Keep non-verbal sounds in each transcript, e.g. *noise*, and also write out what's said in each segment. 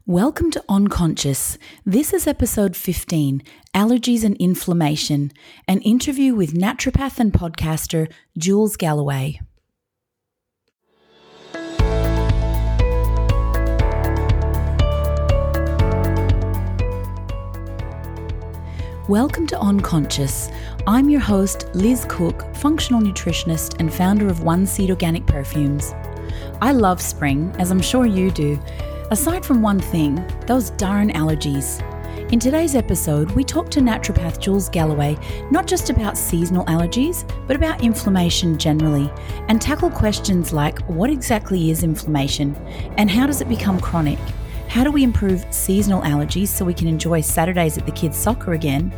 Welcome to Unconscious. This is episode 15 Allergies and Inflammation, an interview with naturopath and podcaster Jules Galloway. Welcome to Unconscious. I'm your host, Liz Cook, functional nutritionist and founder of One Seed Organic Perfumes. I love spring, as I'm sure you do Aside from one thing, those darn allergies. In today's episode, we talk to naturopath Jules Galloway not just about seasonal allergies, but about inflammation generally, and tackle questions like what exactly is inflammation and how does it become chronic? How do we improve seasonal allergies so we can enjoy Saturdays at the kids' soccer again?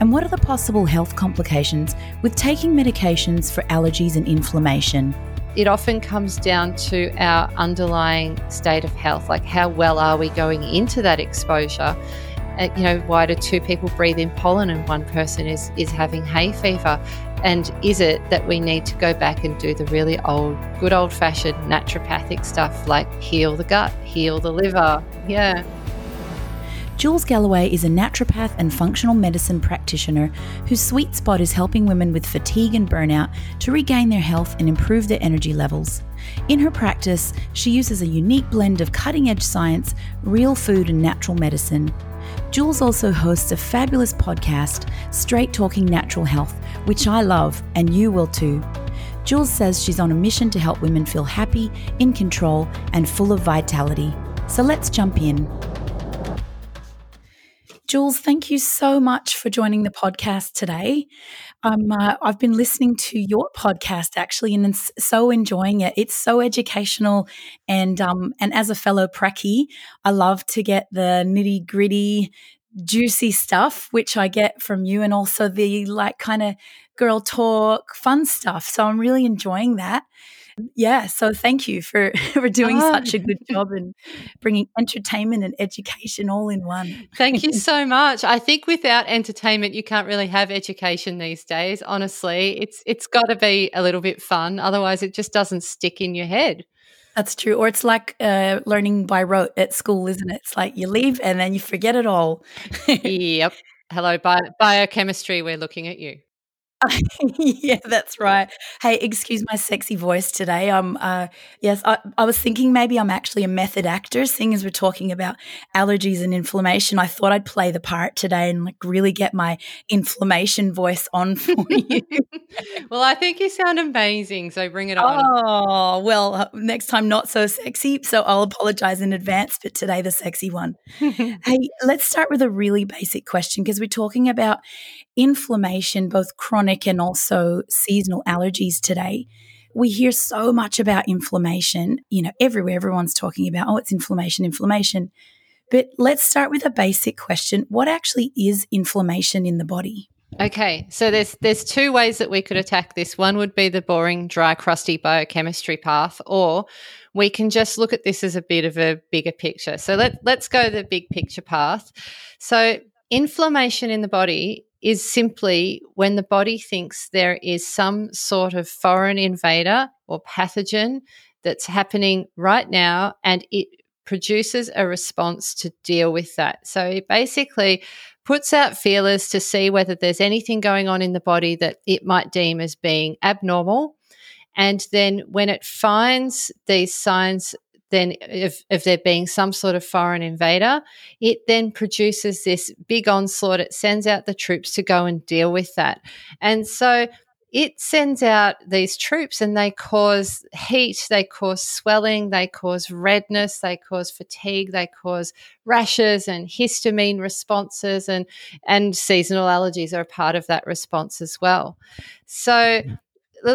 And what are the possible health complications with taking medications for allergies and inflammation? It often comes down to our underlying state of health, like how well are we going into that exposure? Uh, you know, why do two people breathe in pollen and one person is is having hay fever? And is it that we need to go back and do the really old, good old fashioned naturopathic stuff like heal the gut, heal the liver? Yeah. Jules Galloway is a naturopath and functional medicine practitioner whose sweet spot is helping women with fatigue and burnout to regain their health and improve their energy levels. In her practice, she uses a unique blend of cutting edge science, real food, and natural medicine. Jules also hosts a fabulous podcast, Straight Talking Natural Health, which I love, and you will too. Jules says she's on a mission to help women feel happy, in control, and full of vitality. So let's jump in. Jules, thank you so much for joining the podcast today. Um, uh, I've been listening to your podcast actually, and so enjoying it. It's so educational, and um, and as a fellow prekkie, I love to get the nitty gritty, juicy stuff, which I get from you, and also the like kind of girl talk, fun stuff. So I'm really enjoying that yeah, so thank you for *laughs* for doing oh. such a good job and bringing entertainment and education all in one. Thank you *laughs* so much. I think without entertainment, you can't really have education these days. Honestly, it's it's got to be a little bit fun, otherwise, it just doesn't stick in your head. That's true. Or it's like uh, learning by rote at school, isn't it? It's like you leave and then you forget it all. yep. *laughs* Hello, bi- biochemistry. We're looking at you. *laughs* yeah, that's right. Hey, excuse my sexy voice today. I'm uh yes, I, I was thinking maybe I'm actually a method actor, seeing as we're talking about allergies and inflammation. I thought I'd play the part today and like really get my inflammation voice on *laughs* for you. well, I think you sound amazing, so bring it on. Oh, well, uh, next time not so sexy, so I'll apologize in advance, but today the sexy one. *laughs* hey, let's start with a really basic question because we're talking about inflammation, both chronic and also seasonal allergies today. We hear so much about inflammation, you know, everywhere. Everyone's talking about, oh, it's inflammation, inflammation. But let's start with a basic question. What actually is inflammation in the body? Okay, so there's there's two ways that we could attack this. One would be the boring, dry, crusty biochemistry path, or we can just look at this as a bit of a bigger picture. So let let's go the big picture path. So inflammation in the body is simply when the body thinks there is some sort of foreign invader or pathogen that's happening right now and it produces a response to deal with that. So it basically puts out feelers to see whether there's anything going on in the body that it might deem as being abnormal. And then when it finds these signs then if, if there being some sort of foreign invader, it then produces this big onslaught. It sends out the troops to go and deal with that. And so it sends out these troops and they cause heat, they cause swelling, they cause redness, they cause fatigue, they cause rashes and histamine responses and and seasonal allergies are a part of that response as well. So mm.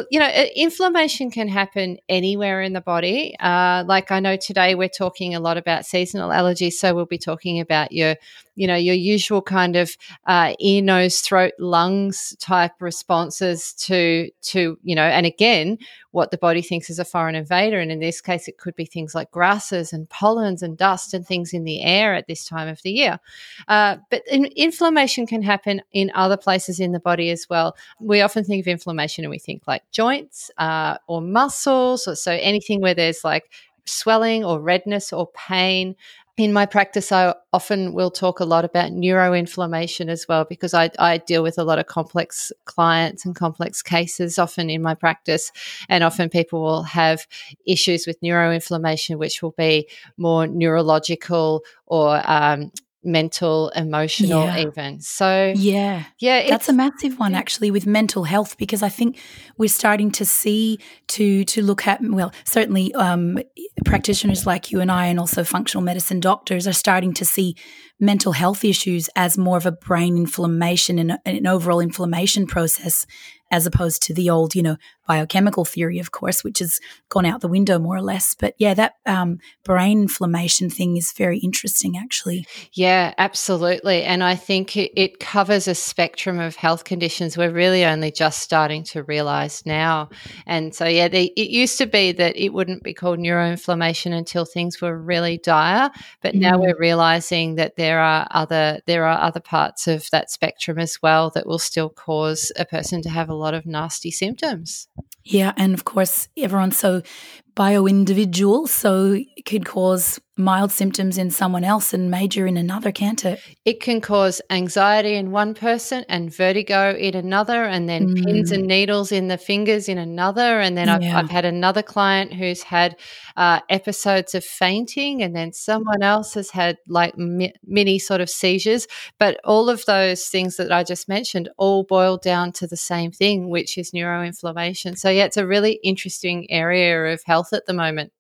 You know, inflammation can happen anywhere in the body. Uh, like I know today we're talking a lot about seasonal allergies, so we'll be talking about your you know your usual kind of uh, ear nose throat lungs type responses to to you know and again what the body thinks is a foreign invader and in this case it could be things like grasses and pollens and dust and things in the air at this time of the year. Uh, but in, inflammation can happen in other places in the body as well. We often think of inflammation and we think like joints uh, or muscles or so anything where there's like swelling or redness or pain in my practice, I often will talk a lot about neuroinflammation as well because I, I, deal with a lot of complex clients and complex cases often in my practice. And often people will have issues with neuroinflammation, which will be more neurological or um, mental, emotional, yeah. even. So, yeah, yeah, that's a massive one actually with mental health because I think we're starting to see to to look at well, certainly um, practitioners like you and I, and also functional medicine doctors are starting to see mental health issues as more of a brain inflammation and an overall inflammation process as opposed to the old, you know, biochemical theory, of course, which has gone out the window more or less. But yeah, that um, brain inflammation thing is very interesting, actually. Yeah, absolutely. And I think it, it covers a spectrum of health conditions we're really only just starting to realize now. And so, yeah, they, it used to be that it wouldn't be called neuroinflammation until things were really dire. But mm. now we're realizing that there are other there are other parts of that spectrum as well that will still cause a person to have a lot of nasty symptoms. Yeah, and of course, everyone's so bio individual, so it could cause mild symptoms in someone else and major in another, can't it? It can cause anxiety in one person and vertigo in another, and then mm. pins and needles in the fingers in another. And then I've, yeah. I've had another client who's had uh, episodes of fainting, and then someone else has had like mi- mini sort of seizures. But all of those things that I just mentioned all boil down to the same thing, which is neuroinflammation. So, yeah, it's a really interesting area of health at the moment.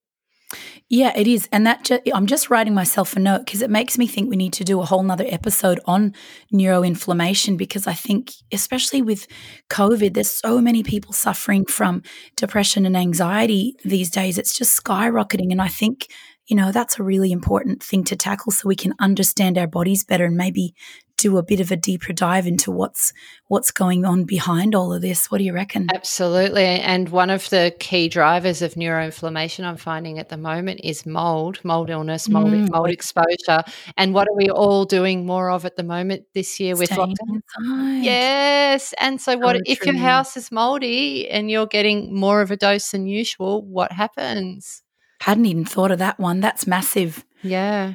Yeah, it is. And that ju- I'm just writing myself a note because it makes me think we need to do a whole nother episode on neuroinflammation because I think, especially with COVID, there's so many people suffering from depression and anxiety these days. It's just skyrocketing. And I think, you know, that's a really important thing to tackle so we can understand our bodies better and maybe do a bit of a deeper dive into what's what's going on behind all of this. What do you reckon? Absolutely. And one of the key drivers of neuroinflammation I'm finding at the moment is mold, mold illness, mold, mm. mold exposure. And what are we all doing more of at the moment this year with Staying lockdown? Inside. Yes. And so what if your house is moldy and you're getting more of a dose than usual, what happens? Hadn't even thought of that one. That's massive. Yeah.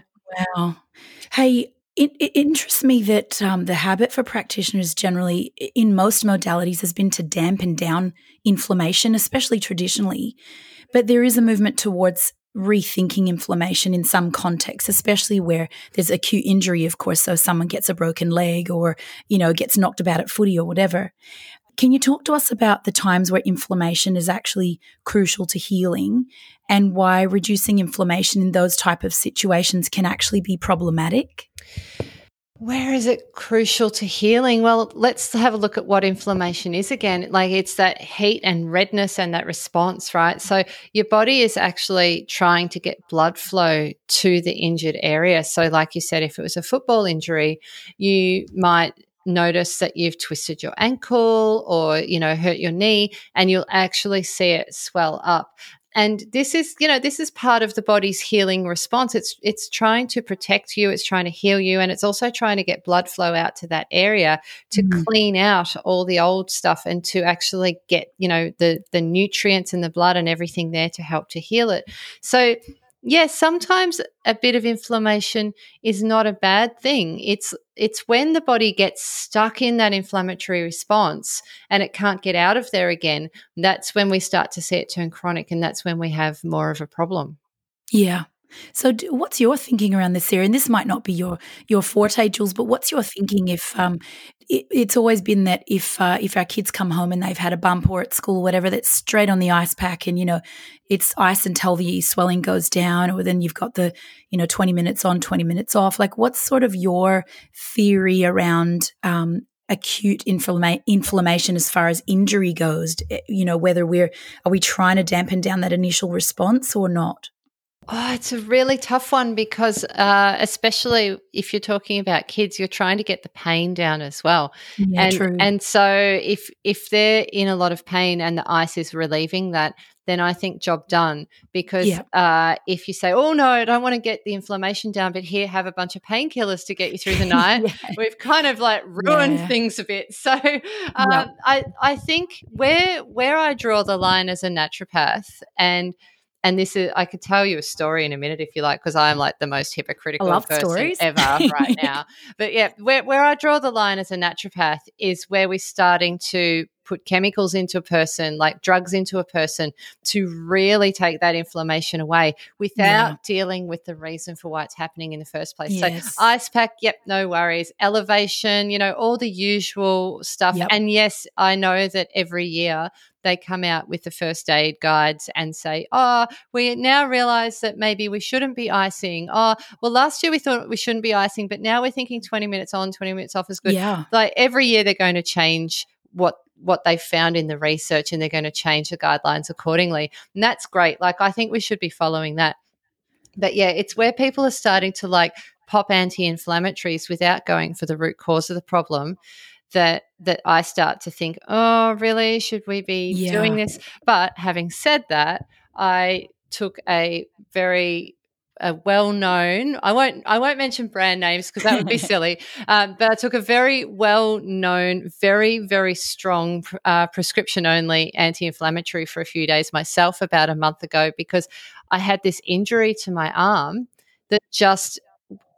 Wow. Hey, it, it, interests me that um, the habit for practitioners generally, in most modalities, has been to dampen down inflammation, especially traditionally. But there is a movement towards rethinking inflammation in some contexts, especially where there's acute injury, of course. So someone gets a broken leg or, you know, gets knocked about at footy or whatever. Can you talk to us about the times where inflammation is actually crucial to healing and why reducing inflammation in those type of situations can actually be problematic? Where is it crucial to healing? Well, let's have a look at what inflammation is again. Like it's that heat and redness and that response, right? So your body is actually trying to get blood flow to the injured area. So, like you said, if it was a football injury, you might notice that you've twisted your ankle or you know hurt your knee and you'll actually see it swell up and this is you know this is part of the body's healing response it's it's trying to protect you it's trying to heal you and it's also trying to get blood flow out to that area to mm. clean out all the old stuff and to actually get you know the the nutrients in the blood and everything there to help to heal it so yes, sometimes a bit of inflammation is not a bad thing. It's it's when the body gets stuck in that inflammatory response and it can't get out of there again. That's when we start to see it turn chronic, and that's when we have more of a problem. Yeah. So, do, what's your thinking around this area? And this might not be your your forte, Jules, but what's your thinking if um, it, it's always been that if uh, if our kids come home and they've had a bump or at school, or whatever, that's straight on the ice pack, and you know it's ice until the swelling goes down, or then you've got the you know twenty minutes on, twenty minutes off. Like, what's sort of your theory around um, acute inflama- inflammation as far as injury goes? You know, whether we're are we trying to dampen down that initial response or not? Oh, it's a really tough one because, uh, especially if you're talking about kids, you're trying to get the pain down as well. Yeah, and true. and so if if they're in a lot of pain and the ice is relieving that, then I think job done. Because yeah. uh, if you say, "Oh no, I don't want to get the inflammation down," but here have a bunch of painkillers to get you through the *laughs* night, yeah. we've kind of like ruined yeah. things a bit. So um, I I think where where I draw the line as a naturopath and and this is I could tell you a story in a minute if you like, because I'm like the most hypocritical person stories. ever right *laughs* now. But yeah, where where I draw the line as a naturopath is where we're starting to put chemicals into a person, like drugs into a person, to really take that inflammation away without yeah. dealing with the reason for why it's happening in the first place. Yes. So, ice pack, yep, no worries. Elevation, you know, all the usual stuff. Yep. And yes, I know that every year they come out with the first aid guides and say, oh, we now realize that maybe we shouldn't be icing. Oh, well, last year we thought we shouldn't be icing, but now we're thinking 20 minutes on, 20 minutes off is good. Yeah. Like every year they're going to change what what they found in the research and they're going to change the guidelines accordingly. And that's great. Like I think we should be following that. But yeah, it's where people are starting to like pop anti-inflammatories without going for the root cause of the problem that that I start to think, oh, really, should we be yeah. doing this? But having said that, I took a very a well-known i won't i won't mention brand names because that would be *laughs* silly um, but i took a very well-known very very strong uh, prescription only anti-inflammatory for a few days myself about a month ago because i had this injury to my arm that just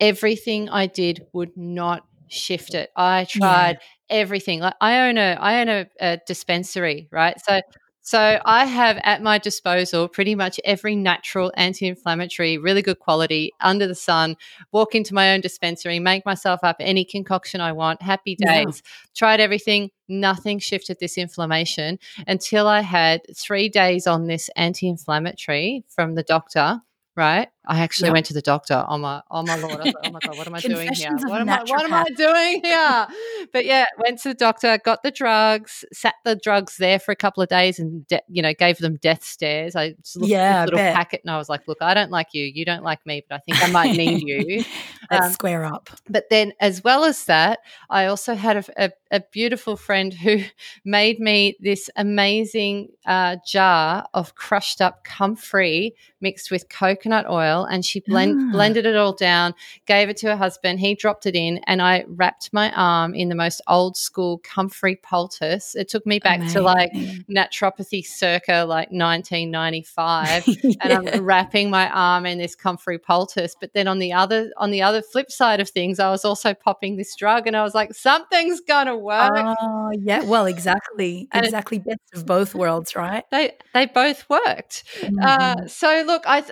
everything i did would not shift it i tried yeah everything. Like I own a I own a, a dispensary, right? So so I have at my disposal pretty much every natural anti-inflammatory, really good quality under the sun. Walk into my own dispensary, make myself up any concoction I want. Happy days. Yeah. Tried everything. Nothing shifted this inflammation until I had three days on this anti-inflammatory from the doctor right? I actually yep. went to the doctor. Oh my, oh my lord! Was oh my god, what am I doing here? What am I, what am I doing here? but yeah, went to the doctor, got the drugs, sat the drugs there for a couple of days, and de- you know, gave them death stares. I just looked yeah, at the little packet, and I was like, look, I don't like you, you don't like me, but I think I might need you. *laughs* Let's um, square up. But then, as well as that, I also had a, a, a beautiful friend who *laughs* made me this amazing uh, jar of crushed up comfrey mixed with coconut oil and she blend, ah. blended it all down, gave it to her husband. He dropped it in and I wrapped my arm in the most old school comfrey poultice. It took me back Amazing. to like naturopathy circa like 1995 yeah. *laughs* and I'm wrapping my arm in this comfrey poultice. But then on the other on the other flip side of things, I was also popping this drug and I was like, something's gonna work. Oh yeah, well exactly. *laughs* And exactly best of both worlds, right? They they both worked. Mm-hmm. Uh, so look, I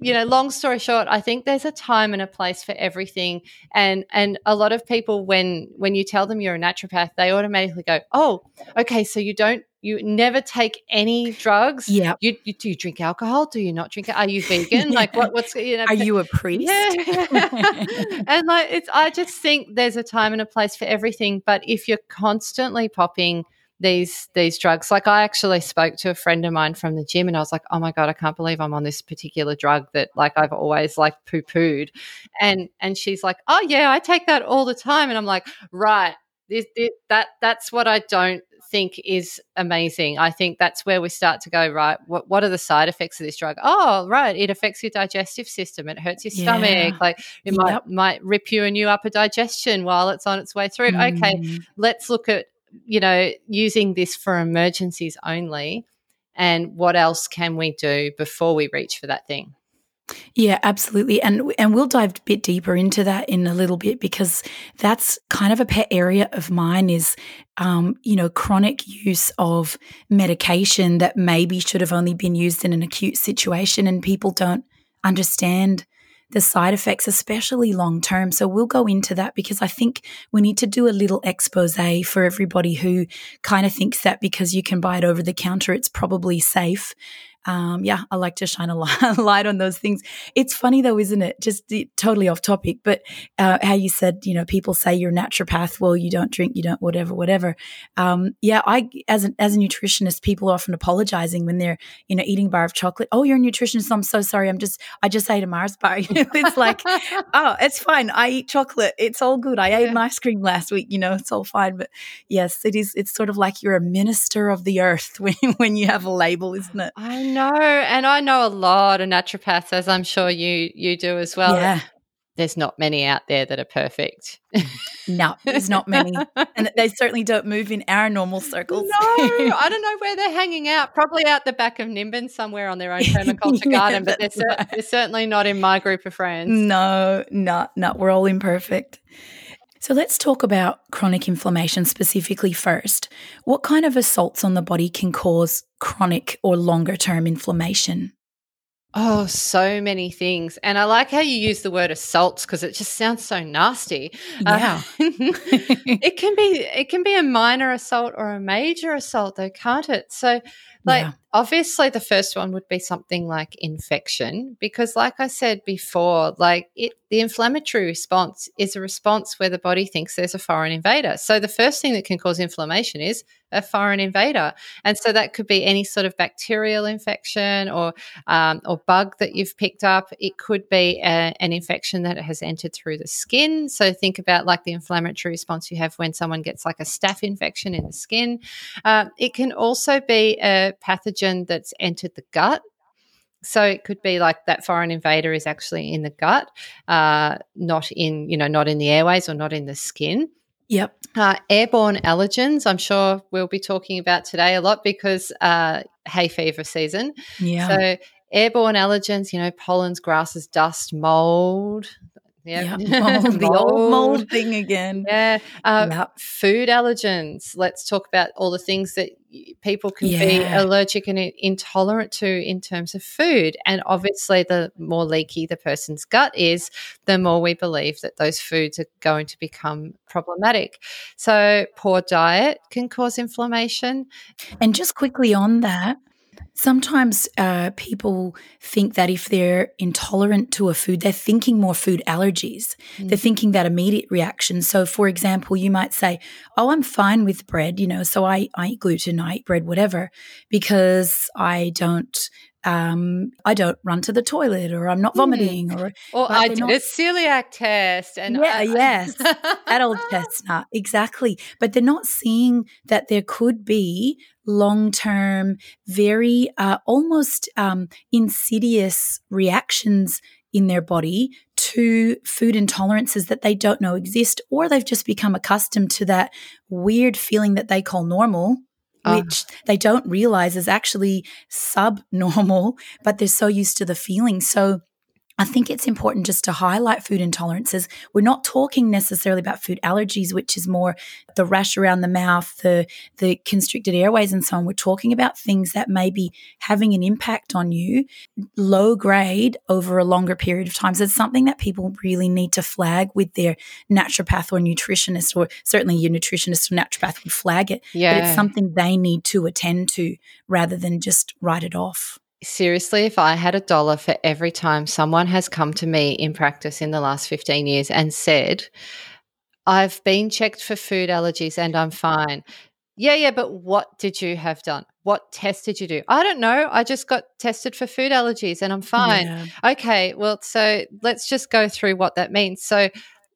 you know, long story short, I think there's a time and a place for everything. And and a lot of people when when you tell them you're a naturopath, they automatically go, "Oh, okay, so you don't you never take any drugs. Yeah. You, you, do you drink alcohol? Do you not drink it? Are you vegan? yeah. *laughs* Like what, what's you know? Are you a *laughs* priest? Yeah. and like it's, I just think there's a time and a place for everything. But if you're constantly popping these these drugs. Like I actually spoke to a friend of mine from the gym and I was like, "Oh my god, I can't believe I'm on this particular drug that like I've always like poo-pooed." And and she's like, "Oh yeah, I take that all the time." And I'm like, "Right. This, this, that that's what I don't think is amazing. I think that's where we start to go, right? What what are the side effects of this drug? Oh, right, it affects your digestive system. It hurts your stomach. Like it yep. might might rip you a new upper digestion while it's on its way through. Mm. Okay, let's look at you know, using this for emergencies only? And what else can we do before we reach for that thing? Yeah, absolutely. And and we'll dive a bit deeper into that in a little bit because that's kind of a pet area of mine is um, you know, chronic use of medication that maybe should have only been used in an acute situation and people don't understand the side effects, especially long term. So we'll go into that because I think we need to do a little expose for everybody who kind of thinks that because you can buy it over the counter, it's probably safe um, yeah, I like to shine a *laughs* light on those things. It's funny though, isn't it? Just totally off topic, but uh, how you said, you know, people say you're a naturopath. Well, you don't drink, you don't whatever, whatever. Um, yeah, I as an as a nutritionist, people are often apologizing when they're you know eating a bar of chocolate. Oh, you're a nutritionist. I'm so sorry. I'm just I just ate a Mars bar. *laughs* it's like, *laughs* oh, it's fine. I eat chocolate. It's all good. I ate an ice cream last week. You know, it's all fine. But yes, it is. It's sort of like you're a minister of the earth when when you have a label, isn't it? I know, and I know a lot of naturopaths, as I'm sure you you do as well. Yeah. there's not many out there that are perfect. no, there's not many. And they certainly don't move in our normal *laughs* circles. No, I don't know where they're hanging out. Probably out the back of Nimbin somewhere on their own *laughs* permaculture yeah, garden, but they're, right. they're, certainly not in my group of friends. No, no, no. We're all imperfect. So let's talk about chronic inflammation specifically first. What kind of assaults on the body can cause chronic or longer term inflammation? Oh, so many things. And I like how you use the word assaults because it just sounds so nasty. Yeah. Uh, *laughs* *laughs* it can be it can be a minor assault or a major assault though, can't it? So like yeah. obviously the first one would be something like infection because like I said before, like it the inflammatory response is a response where the body thinks there's a foreign invader. So the first thing that can cause inflammation is a foreign invader, and so that could be any sort of bacterial infection or um, or bug that you've picked up. It could be a, an infection that has entered through the skin. So think about like the inflammatory response you have when someone gets like a staph infection in the skin. Uh, it can also be a pathogen that's entered the gut so it could be like that foreign invader is actually in the gut, uh, not in you know not in the airways or not in the skin. Yep. Uh, airborne allergens, I'm sure we'll be talking about today a lot because uh, hay fever season. Yeah. So airborne allergens, you know, pollens, grasses, dust, mold, yeah, *laughs* mold, the old mold thing again. Yeah, uh, yep. food allergens. Let's talk about all the things that people can yeah. be allergic and intolerant to in terms of food. And obviously, the more leaky the person's gut is, the more we believe that those foods are going to become problematic. So, poor diet can cause inflammation. And just quickly on that, Sometimes uh, people think that if they're intolerant to a food, they're thinking more food allergies. Mm. They're thinking that immediate reaction. So, for example, you might say, Oh, I'm fine with bread, you know, so I, I eat gluten, I eat bread, whatever, because I don't um, I don't run to the toilet or I'm not hmm. vomiting mm. or or I did not- a celiac test and yeah I- yes that old chestnut exactly but they're not seeing that there could be long term very uh, almost um, insidious reactions in their body to food intolerances that they don't know exist or they've just become accustomed to that weird feeling that they call normal. Which uh. they don't realize is actually subnormal, but they're so used to the feeling. So I think it's important just to highlight food intolerances. We're not talking necessarily about food allergies, which is more the rash around the mouth, the the constricted airways, and so on. We're talking about things that may be having an impact on you, low grade over a longer period of time. So it's something that people really need to flag with their naturopath or nutritionist, or certainly your nutritionist or naturopath would flag it. Yeah. But it's something they need to attend to rather than just write it off seriously, if I had a dollar for every time someone has come to me in practice in the last 15 years and said, I've been checked for food allergies and I'm fine. Yeah, yeah, but what did you have done? What test did you do? I don't know. I just got tested for food allergies and I'm fine. Yeah. Okay, well, so let's just go through what that means. So,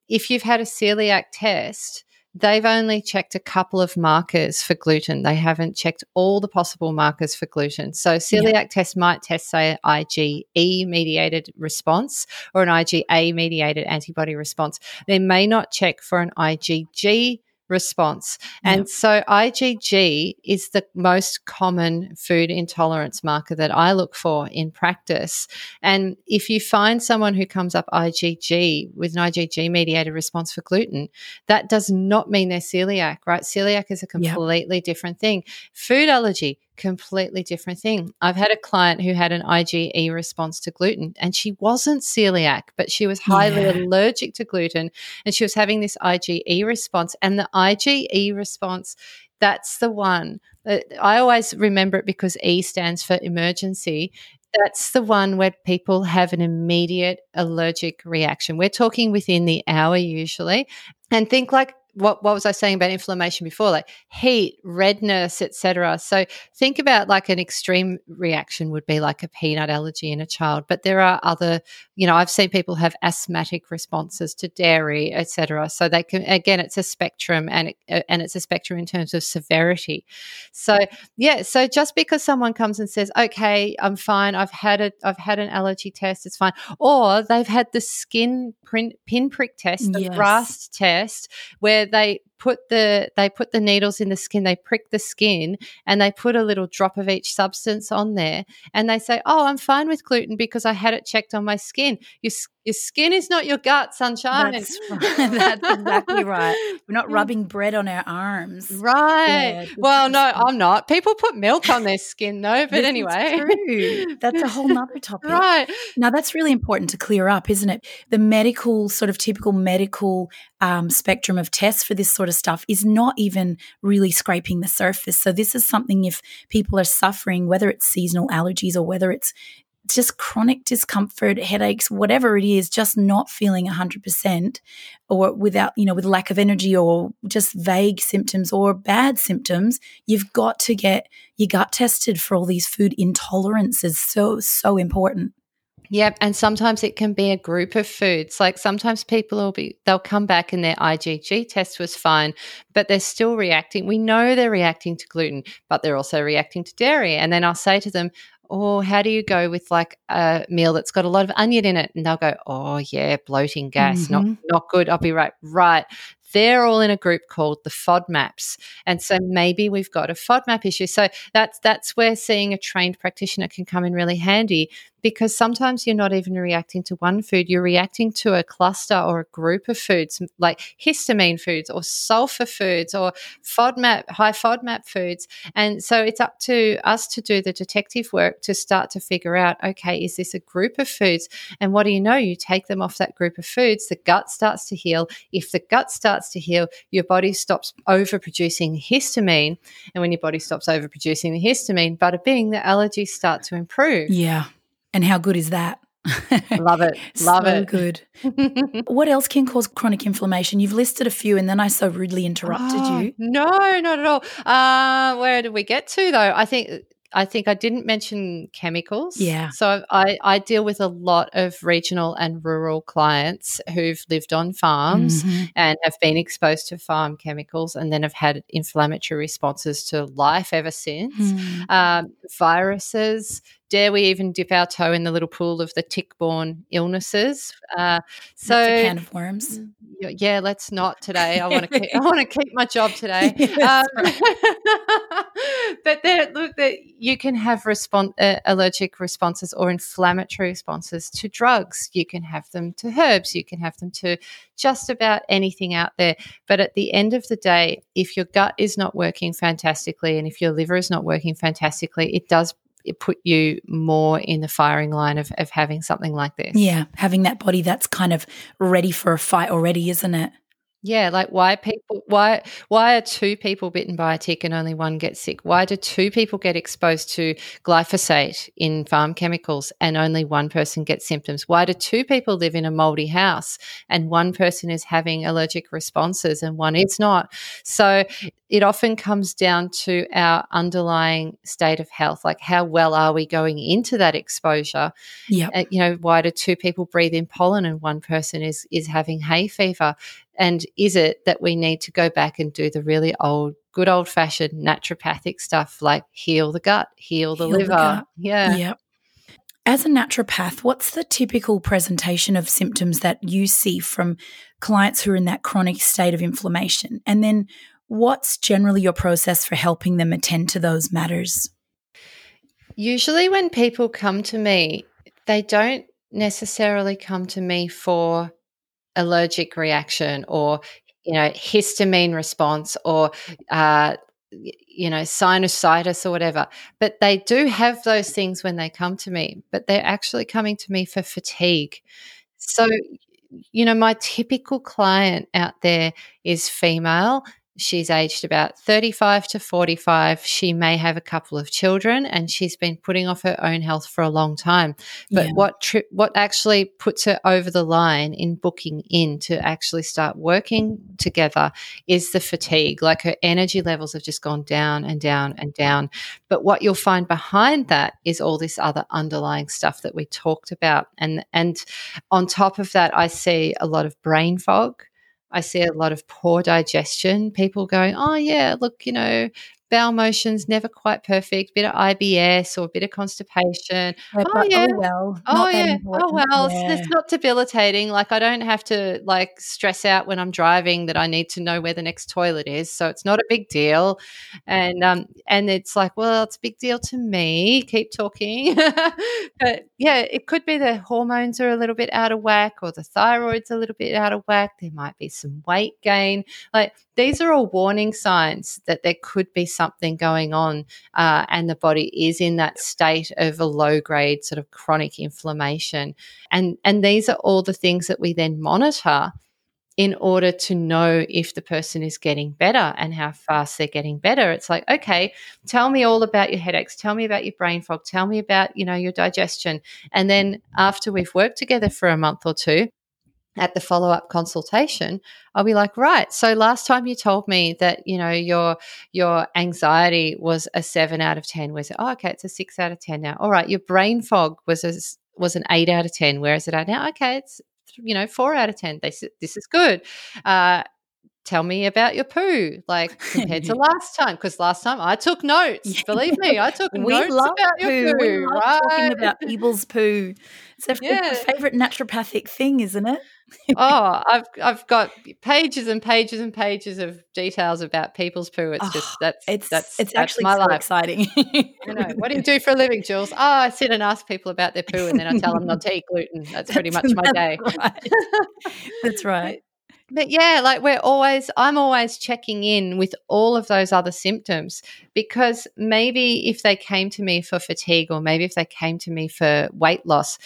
if you've had a celiac test, they've only checked a couple of markers for gluten. They haven't checked all the possible markers for gluten. So celiac yeah. test might test, say, IgE mediated response or an IgA mediated antibody response. They may not check for an IgG response. And yep. so IgG is the most common food intolerance marker that I look for in practice. And if you find someone who comes up IgG with an IgG mediated response for gluten, that does not mean they're celiac, right? Celiac is a completely yep. different thing. Food allergy, completely different thing. I've had a client who had an IgE response to gluten and she wasn't celiac, but she was highly yeah. allergic to gluten and she was having this IgE response. And the IgE response, that's the one. Uh, I always remember it because E stands for emergency. That's the one where people have an immediate allergic reaction. We're talking within the hour usually. And think like what what was I saying about inflammation before? Like heat, redness, etc. So think about like an extreme reaction would be like a peanut allergy in a child, but there are other, you know, I've seen people have asthmatic responses to dairy, etc. So they can again, it's a spectrum, and it, uh, and it's a spectrum in terms of severity. So yeah, so just because someone comes and says, "Okay, I'm fine. I've had a I've had an allergy test. It's fine," or they've had the skin print, pinprick test, the yes. RAST test, where they put the they put the needles in the skin they prick the skin and they put a little drop of each substance on there. And they say oh i'm fine with gluten because i had it checked on my skin. Your, your skin is not your gut sunshine. That's, *laughs* right. that's exactly right. We're not *laughs* rubbing bread on our arms. Right. Yeah, well no i'm not. People put milk on their skin though but anyway. that's a whole nother *laughs* topic. Right. Now that's really important to clear up isn't it? The medical sort of typical medical um, spectrum of tests for this sort of stuff is not even really scraping the surface. So, this is something if people are suffering, whether it's seasonal allergies or whether it's just chronic discomfort, headaches, whatever it is, just not feeling 100% or without, you know, with lack of energy or just vague symptoms or bad symptoms, you've got to get your gut tested for all these food intolerances. So, so important. Yep, and sometimes it can be a group of foods. Like sometimes people will be they'll come back and their IgG test was fine, but they're still reacting. We know they're reacting to gluten, but they're also reacting to dairy. And then I'll say to them, "Oh, how do you go with like a meal that's got a lot of onion in it?" And they'll go, "Oh, yeah, bloating gas, mm-hmm. not not good." I'll be right, right they're all in a group called the FODMAPs. And so maybe we've got a FODMAP issue. So that's that's where seeing a trained practitioner can come in really handy because sometimes you're not even reacting to one food, you're reacting to a cluster or a group of foods like histamine foods or sulfur foods or FODMAP, high FODMAP foods. And so it's up to us to do the detective work to start to figure out okay, is this a group of foods? And what do you know? You take them off that group of foods, the gut starts to heal. If the gut starts to heal, your body stops overproducing histamine. And when your body stops overproducing the histamine, bada bing, the allergies start to improve. Yeah. And how good is that? Love it. *laughs* Love so it. good. *laughs* what else can cause chronic inflammation? You've listed a few and then I so rudely interrupted oh, you. No, not at all. Uh, where did we get to though? I think I think I didn't mention chemicals. Yeah. So I, I deal with a lot of regional and rural clients who've lived on farms mm-hmm. and have been exposed to farm chemicals and then have had inflammatory responses to life ever since. Mm. Um, viruses, dare we even dip our toe in the little pool of the tick-borne illnesses? Uh, so That's can of worms. Yeah, let's not today. I want to keep, I *laughs* want to keep my job today. *laughs* um, *laughs* but there, look, that you can have respon- uh, allergic responses or inflammatory responses to drugs. You can have them to herbs. You can have them to just about anything out there. But at the end of the day, if your gut is not working fantastically and if your liver is not working fantastically, it does put you more in the firing line of, of having something like this. Yeah, having that body that's kind of ready for a fight already, isn't it? Yeah, like why people why why are two people bitten by a tick and only one gets sick? Why do two people get exposed to glyphosate in farm chemicals and only one person gets symptoms? Why do two people live in a moldy house and one person is having allergic responses and one is not? So it often comes down to our underlying state of health, like how well are we going into that exposure? Yeah, uh, you know, why do two people breathe in pollen and one person is is having hay fever? And is it that we need to go back and do the really old, good old fashioned naturopathic stuff like heal the gut, heal the heal liver? The yeah. Yep. As a naturopath, what's the typical presentation of symptoms that you see from clients who are in that chronic state of inflammation? And then what's generally your process for helping them attend to those matters? Usually, when people come to me, they don't necessarily come to me for allergic reaction or you know histamine response or uh, you know sinusitis or whatever but they do have those things when they come to me but they're actually coming to me for fatigue so you know my typical client out there is female She's aged about 35 to 45. She may have a couple of children and she's been putting off her own health for a long time. But Yeah. what tri- what actually puts her over the line in booking in to actually start working together is the fatigue. Like her energy levels have just gone down and down and down. But what you'll find behind that is all this other underlying stuff that we talked about. And and on top of that, I see a lot of brain fog. I see a lot of poor digestion. People going, oh, yeah, look, you know, bowel motions never quite perfect, bit of IBS or a bit of constipation. Yeah, Oh, but, yeah. oh well. Oh yeah. Oh well, it's, Yeah. it's not debilitating. Like I don't have to like stress out when I'm driving that I need to know where the next toilet is. So it's not a big deal. And um and it's like, well, it's a big deal to me. Keep talking. *laughs* but yeah, it could be the hormones are a little bit out of whack or the thyroid's a little bit out of whack. There might be some weight gain. Like these are all warning signs that there could be something going on uh, and the body is in that state of a low grade sort of chronic inflammation. And and these are all the things that we then monitor in order to know if the person is getting better and how fast they're getting better. It's like okay tell me all about your headaches. Tell me about your brain fog. Tell me about you know your digestion. And then after we've worked together for a month or two at the follow up consultation, I'll be like, right. So last time you told me that you know your your anxiety was a seven out of ten. It? Oh, okay, it's a six out of ten now. All right, your brain fog was a, was an eight out of ten. Where is it at now? Okay, it's you know four out of ten. This this is good. Uh, tell me about your poo, like compared to *laughs* last time, because last time I took notes. Believe me, I took *laughs* we notes love about poo. your poo. We love right? talking about people's poo. It's a, Yeah. favorite naturopathic thing, isn't it? oh, I've I've got pages and pages and pages of details about people's poo. It's Oh, just that's It's that's it's that's actually my so life. exciting. Know. What do you do for a living, Jules? Oh, I sit and ask people about their poo, and then I tell them not to eat gluten. That's pretty much my day. *laughs* Right. That's right. But yeah, like we're always, I'm always checking in with all of those other symptoms because maybe if they came to me for fatigue or maybe if they came to me for weight loss,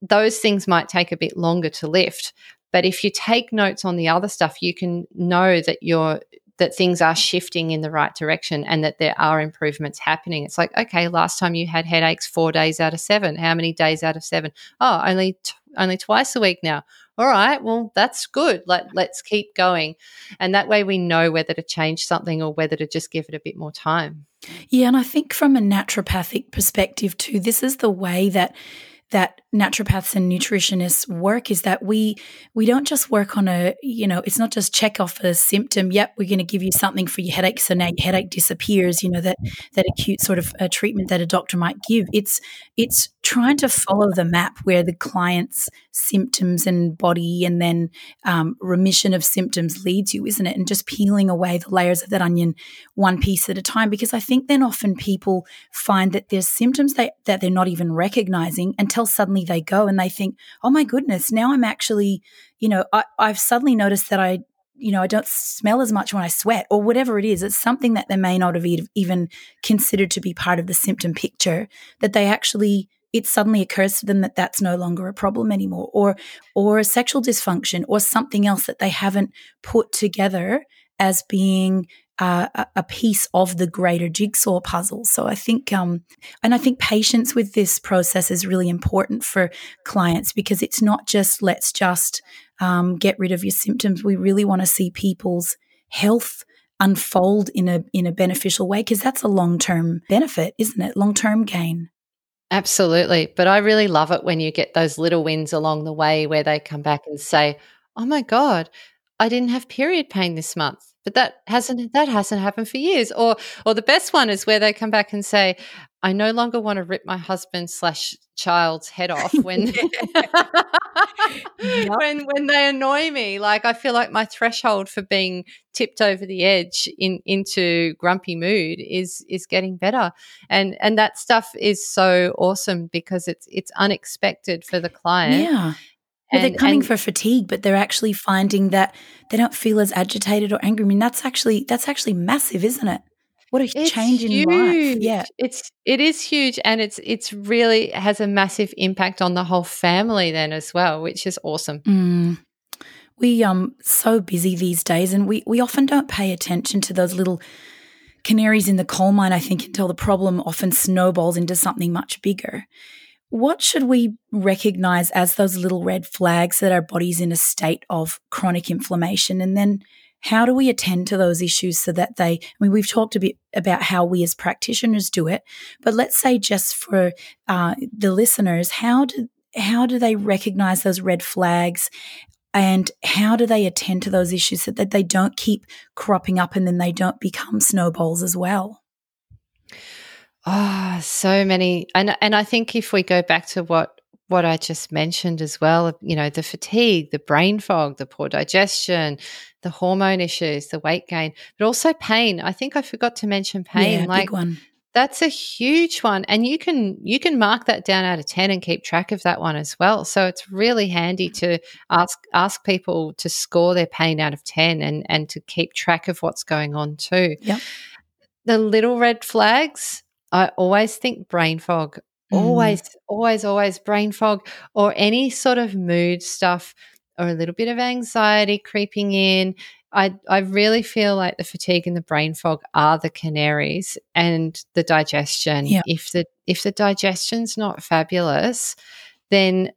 those things might take a bit longer to lift. But if you take notes on the other stuff, you can know that you're that things are shifting in the right direction and that there are improvements happening. It's like, okay, last time you had headaches 4 days out of 7. How many days out of 7? Oh, only t- only twice a week now. All right, well, that's good. Let let's keep going. And that way we know whether to change something or whether to just give it a bit more time. Yeah, and I think from a naturopathic perspective too, this is the way that that naturopaths and nutritionists work is that we we don't just work on a you know it's not just check off a symptom yep we're going to give you something for your headache so now your headache disappears you know that that acute sort of uh, treatment that a doctor might give. It's it's trying to follow the map where the client's symptoms and body and then um, remission of symptoms leads you isn't it and just peeling away the layers of that onion one piece at a time because i think then often people find that there's symptoms that, that they're not even recognizing until suddenly they go and they think, oh my goodness, now I'm actually, you know, I, I've suddenly noticed that I, you know, I don't smell as much when I sweat or whatever it is. It's something that they may not have even considered to be part of the symptom picture that they actually it suddenly occurs to them that that's no longer a problem anymore or or a sexual dysfunction or something else that they haven't put together as being uh, a- piece of the greater jigsaw puzzle. So I think, um, and I think patience with this process is really important for clients because it's not just let's just um, get rid of your symptoms. We really want to see people's health unfold in a in a beneficial way because that's a long term benefit, isn't it? Long term gain. Absolutely. But I really love it when you get those little wins along the way where they come back and say, "Oh my god, I didn't have period pain this month." But that hasn't that hasn't happened for years. Or or the best one is where they come back and say, "I no longer want to rip my husband slash child's head off when *laughs* *laughs* Yep. when when they annoy me. Like I feel like my threshold for being tipped over the edge in into grumpy mood is is getting better. And and that stuff is so awesome because it's it's unexpected for the client. Yeah. Well, they're coming and- for fatigue, but they're actually finding that they don't feel as agitated or angry. I mean, that's actually that's actually massive, isn't it? What a It's change in life. Yeah. It's it is huge and it's it's really has a massive impact on the whole family then as well, which is awesome. Mm. we um so busy these days and we we often don't pay attention to those little canaries in the coal mine, I think, until the problem often snowballs into something much bigger. What should we recognize as those little red flags that our body's in a state of chronic inflammation? And then how do we attend to those issues so that they, I mean, we've talked a bit about how we as practitioners do it, but let's say just for uh, the listeners, how do, how do they recognize those red flags and how do they attend to those issues so that they don't keep cropping up and then they don't become snowballs as well? Oh, so many. And and I think if we go back to what what I just mentioned as well, you know, the fatigue, the brain fog, the poor digestion, the hormone issues, the weight gain, but also pain. I think I forgot to mention pain. Yeah, like big one. That's a huge one and you can you can mark that down out of 10 and keep track of that one as well. So it's really handy to ask ask people to score their pain out of 10 and and to keep track of what's going on too. Yeah. The little red flags, I always think brain fog. Mm. Always always always brain fog or any sort of mood stuff or a little bit of anxiety creeping in I, I really feel like the fatigue and the brain fog are the canaries and the digestion. Yeah. If the if the digestion's not fabulous, then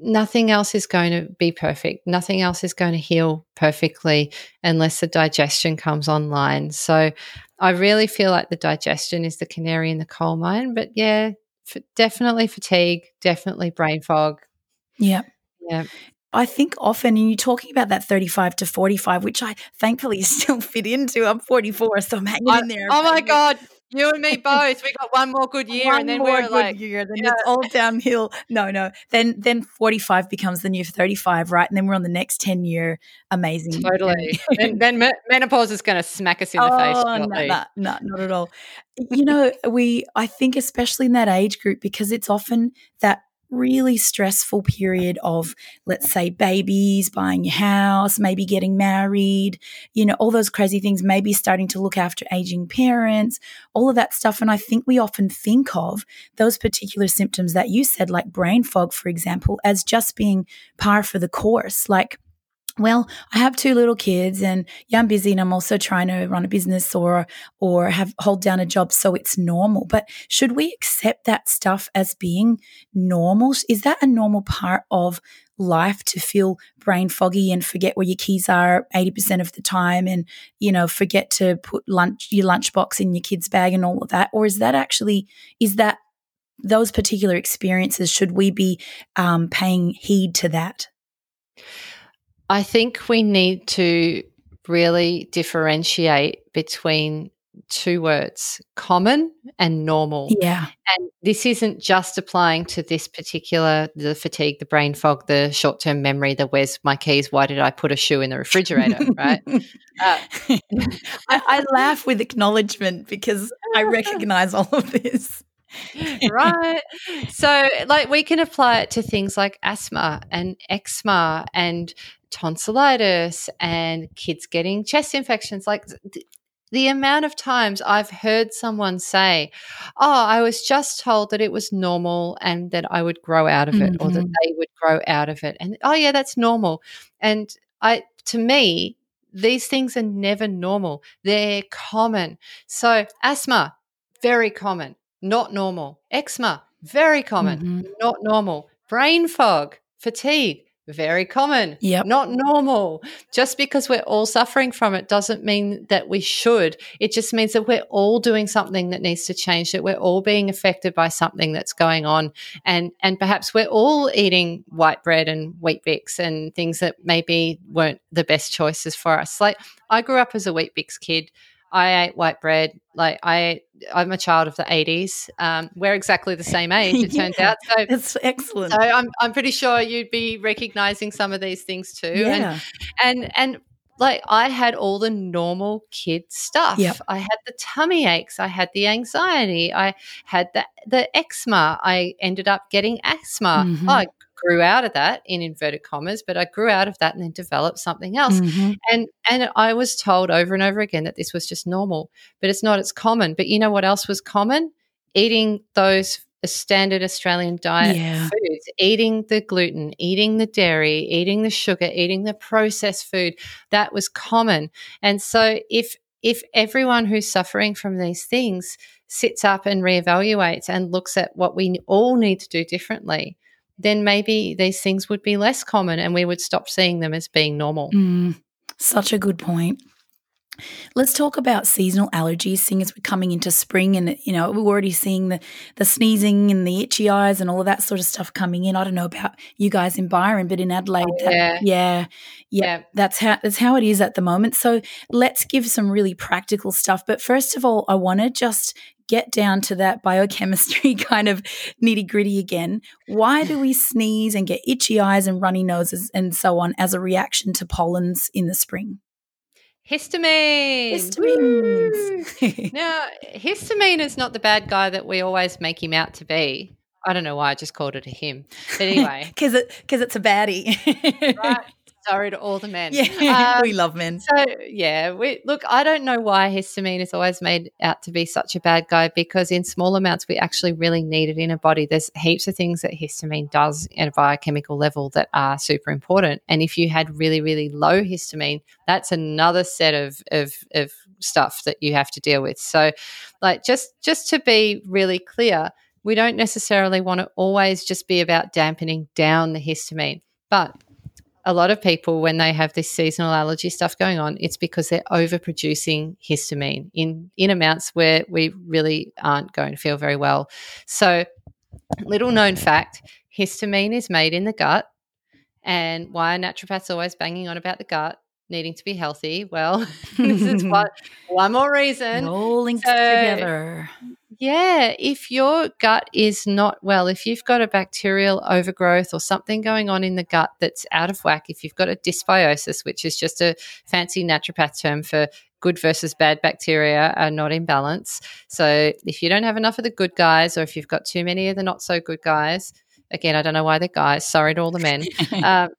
nothing else is going to be perfect. Nothing else is going to heal perfectly unless the digestion comes online. So I really feel like the digestion is the canary in the coal mine. But yeah, f- definitely fatigue, definitely brain fog. Yeah. Yeah. I think often, and you're talking about that 35 to 45, which I thankfully *laughs* still fit into. I'm 44, so I'm hanging I, in there. Oh my God. You and me *laughs* both. We got one more good year, one and then we're like, year, then yeah. it's all downhill. No, no. Then, then 45 becomes the new 35, right? And then we're on the next 10 year amazing. Totally. *laughs* then, then menopause is going to smack us in the oh, face. No, no, no, not at all. you know, we, I think, especially in that age group, because it's often that really stressful period of, let's say, babies, buying your house, maybe getting married, you know, all those crazy things, maybe starting to look after aging parents, all of that stuff. And I think we often think of those particular symptoms that you said, like brain fog, for example, as just being par for the course. Like, well, I have two little kids and yeah, I'm busy and I'm also trying to run a business or or have hold down a job so it's normal. But should we accept that stuff as being normal? Is that a normal part of life to feel brain foggy and forget where your keys are 80% of the time and you know forget to put lunch your lunchbox in your kid's bag and all of that or is that actually is that those particular experiences should we be um, paying heed to that I think we need to really differentiate between two words common and normal. Yeah. And this isn't just applying to this particular the fatigue, the brain fog, the short term memory, the where's my keys, why did I put a shoe in the refrigerator, *laughs* right? Uh, I, I laugh with acknowledgement because I recognize all of this. *laughs* right. So, like, we can apply it to things like asthma and eczema and tonsillitis and kids getting chest infections. Like th- the amount of times I've heard someone say, Oh, I was just told that it was normal and that I would grow out of it mm-hmm. or that mm-hmm. they would grow out of it. And oh, yeah, that's normal. And I, to me, these things are never normal. They're common. So, asthma, very common, not normal. Eczema, very common, mm-hmm. not normal. Brain fog, fatigue, very common. Yep. Not normal. Just because we're all suffering from it doesn't mean that we should. It just means that we're all doing something that needs to change, that we're all being affected by something that's going on. And and perhaps we're all eating white bread and Weet-Bix and things that maybe weren't the best choices for us. Like I grew up as a Weet-Bix kid. I ate white bread. Like I, I'm a child of the 80s. Um, we're exactly the same *laughs* age. It turns yeah, out. So it's excellent. So I'm, I'm pretty sure you'd be recognizing some of these things too. Yeah. And, and, and like I had all the normal kid stuff. Yep. I had the tummy aches. I had the anxiety. I had the the eczema. I ended up getting asthma. Mm-hmm. I grew out of that in inverted commas, but I grew out of that and then developed something else. Mm-hmm. And and I was told over and over again that this was just normal, but it's not. It's common. But you know what else was common? Eating those standard Australian diet Yeah. foods, eating the gluten, eating the dairy, eating the sugar, eating the processed food. That was common. And so if if everyone who's suffering from these things sits up and reevaluates and looks at what we all need to do differently, then maybe these things would be less common and we would stop seeing them as being normal. Mm, such a good point. Let's talk about seasonal allergies, seeing as we're coming into spring and you know, we're already seeing the the sneezing and the itchy eyes and all of that sort of stuff coming in. I don't know about you guys in Byron, but in Adelaide, Oh, that- yeah. yeah, yeah, Yeah. that's how that's how it is at the moment. So let's give some really practical stuff. But first of all, I want to just get down to that biochemistry *laughs* kind of nitty gritty again. Why do we sneeze and get itchy eyes and runny noses and so on as a reaction to pollens in the spring? Histamine. Woo! Histamines. Now, histamine is not the bad guy that we always make him out to be. I don't know why I just called it a him. But anyway, *laughs* Because it, cause it's a baddie. right. Sorry to all the men. Yeah, *laughs* Um, we love men. So yeah, we look. I don't know why histamine is always made out to be such a bad guy because in small amounts we actually really need it in a body. There's heaps of things that histamine does at a biochemical level that are super important. And if you had really really low histamine, that's another set of of of stuff that you have to deal with. So, like just just to be really clear, we don't necessarily want to always just be about dampening down the histamine, but a lot of people when they have this seasonal allergy stuff going on it's because they're overproducing histamine in in amounts where we really aren't going to feel very well. So little known fact histamine is made in the gut and why are naturopaths always banging on about the gut needing to be healthy well *laughs* this is *laughs* one, one more reason It all links so- together. yeah, if your gut is not well, if you've got a bacterial overgrowth or something going on in the gut that's out of whack, if you've got a dysbiosis, which is just a fancy naturopath term for good versus bad bacteria are not in balance. So if you don't have enough of the good guys or if you've got too many of the not so good guys, again, I don't know why they're guys, sorry to all the men. *laughs* um,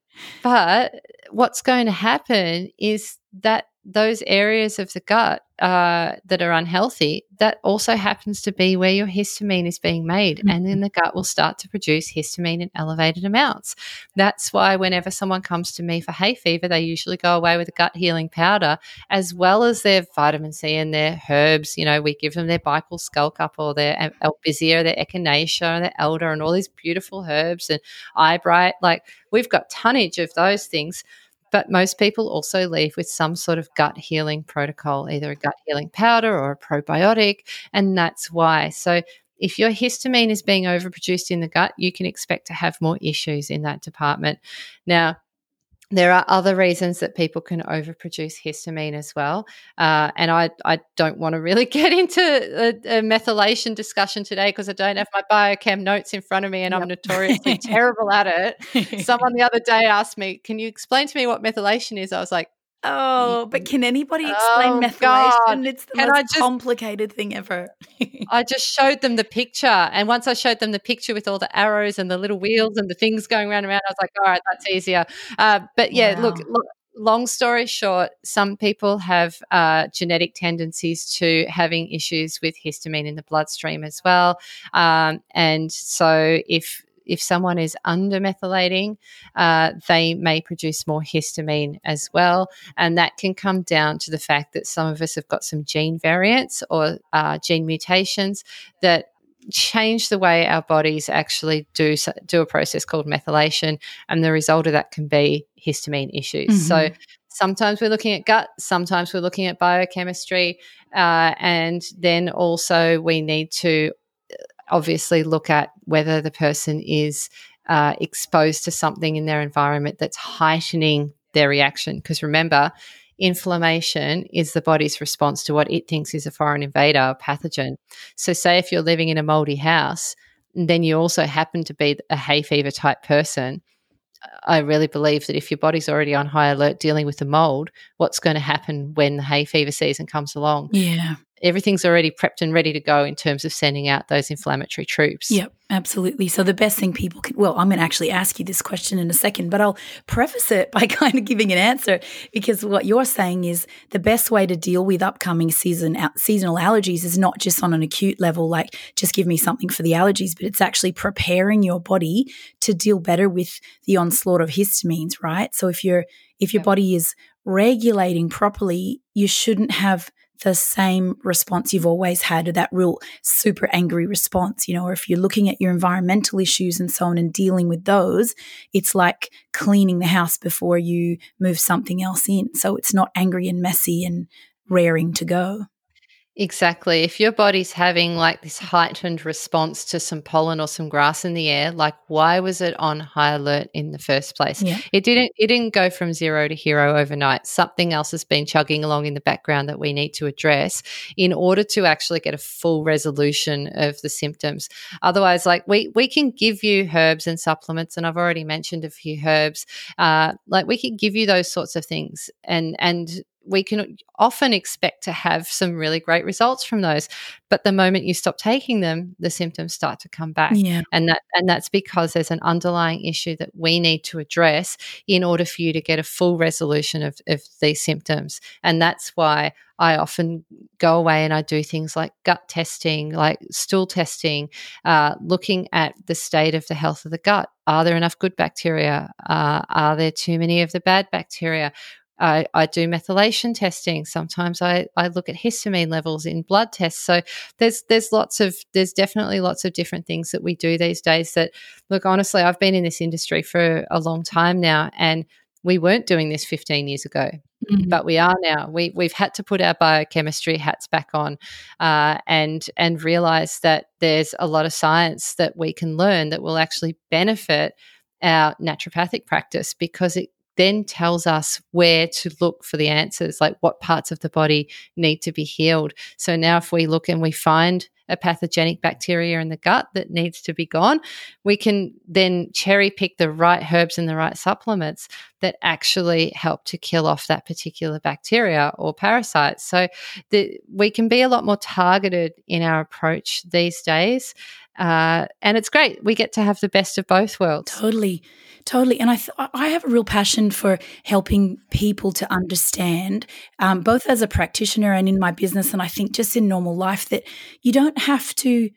but what's going to happen is that those areas of the gut uh, that are unhealthy, that also happens to be where your histamine is being made. And then the gut will start to produce histamine in elevated amounts. That's why whenever someone comes to me for hay fever, they usually go away with a gut healing powder, as well as their vitamin C and their herbs. You know, we give them their Baical skullcap or their Albizia, their Echinacea, their elder, and all these beautiful herbs and eyebright. Like we've got tonnage of those things but most people also leave with some sort of gut healing protocol, either a gut healing powder or a probiotic. And that's why. So, if your histamine is being overproduced in the gut, you can expect to have more issues in that department. Now, there are other reasons that people can overproduce histamine as well. Uh, and I, I don't want to really *laughs* get into a, a methylation discussion today because I don't have my biochem notes in front of me and I'm notoriously *laughs* terrible at it *laughs* someone the other day asked me, "Can you explain to me what methylation is?" I was like, Oh, but can anybody explain Oh, methylation? God. It's the most just- complicated thing ever. I just showed them the picture, and once I showed them the picture with all the arrows and the little wheels and the things going round and round, I was like, "All right, that's easier." Uh, but yeah, look, look. Long story short, some people have uh, genetic tendencies to having issues with histamine in the bloodstream as well, um, and so if if someone is under methylating, uh, they may produce more histamine as well. And that can come down to the fact that some of us have got some gene variants or uh, gene mutations that change the way our bodies actually do do a process called methylation and the result of that can be histamine issues so Mhm. sometimes we're looking at gut sometimes we're looking at biochemistry uh, and then also we need to obviously look at whether the person is uh, exposed to something in their environment that's heightening their reaction because remember inflammation is the body's response to what it thinks is a foreign invader a pathogen so say if you're living in a moldy house and then you also happen to be a hay fever type person I really believe that if your body's already on high alert dealing with the mold, what's going to happen when the hay fever season comes along? yeah. Everything's already prepped and ready to go in terms of sending out those inflammatory troops. Yep, absolutely. So the best thing people can well, I'm going to actually ask you this question in a second, but I'll preface it *laughs* by kind of giving an answer because what you're saying is the best way to deal with upcoming season seasonal allergies is not just on an acute level like just give me something for the allergies, but it's actually preparing your body to deal better with the onslaught of histamines, right? So if you're if your body is regulating properly, you shouldn't have the same response you've always had, that real super angry response, you know, or if you're looking at your environmental issues and so on and dealing with those, it's like cleaning the house before you move something else in. So it's not angry and messy and raring to go. Exactly. If your body's having like this heightened response to some pollen or some grass in the air, like why was it on high alert in the first place? Yeah. It didn't it didn't go from zero to hero overnight. Something else has been chugging along in the background that we need to address in order to actually get a full resolution of the symptoms. Otherwise, like we we can give you herbs and supplements, and I've already mentioned a few herbs. Uh, like we can give you those sorts of things and and we can often expect to have some really great results from those but the moment you stop taking them the symptoms start to come back yeah. and that and that's because there's an underlying issue that we need to address in order for you to get a full resolution of, of these symptoms and that's why I often go away and I do things like gut testing, like stool testing, uh, looking at the state of the health of the gut. Are there enough good bacteria? Uh, are there too many of the bad bacteria? I, I do methylation testing. Sometimes I, I look at histamine levels in blood tests. So there's there's lots of there's definitely lots of different things that we do these days. That look honestly, I've been in this industry for a long time now, and we weren't doing this 15 years ago. Mm-hmm. But we are now. We we've had to put our biochemistry hats back on, uh, and and realize that there's a lot of science that we can learn that will actually benefit our naturopathic practice because it then tells us where to look for the answers, like what parts of the body need to be healed. So now, if we look and we find a pathogenic bacteria in the gut that needs to be gone, we can then cherry pick the right herbs and the right supplements that actually help to kill off that particular bacteria or parasite. So the, we can be a lot more targeted in our approach these days. Uh, and it's great. We get to have the best of both worlds. Totally. Totally. And I, th- I have a real passion for helping people to understand, um, both as a practitioner and in my business, and I think just in normal life, that you don't have to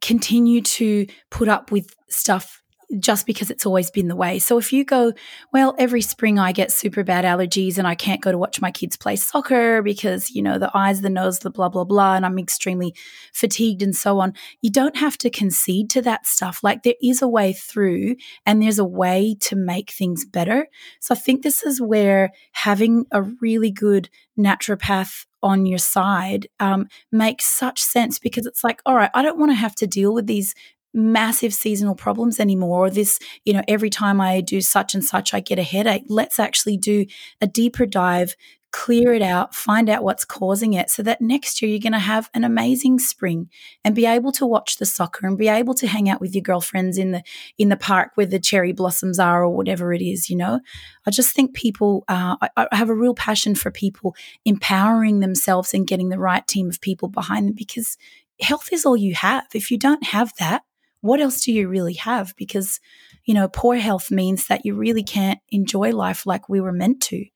continue to put up with stuff just because it's always been the way. So if you go, well, every spring I get super bad allergies and I can't go to watch my kids play soccer because, you know, the eyes, the nose, the blah, blah, blah, and I'm extremely fatigued and so on. You don't have to concede to that stuff. Like there is a way through and there's a way to make things better. So I think this is where having a really good naturopath on your side um, makes such sense because it's like, all right, I don't want to have to deal with these massive seasonal problems anymore or this you know every time i do such and such i get a headache. Let's actually do a deeper dive clear it out find out what's causing it so that next year you're going to have an amazing spring and be able to watch the soccer and be able to hang out with your girlfriends in the in the park where the cherry blossoms are or whatever it is you know? I just think people uh, I, I have a real passion for people empowering themselves and getting the right team of people behind them because health is all you have. If you don't have that what else do you really have? Because, you know, poor health means that you really can't enjoy life like we were meant to.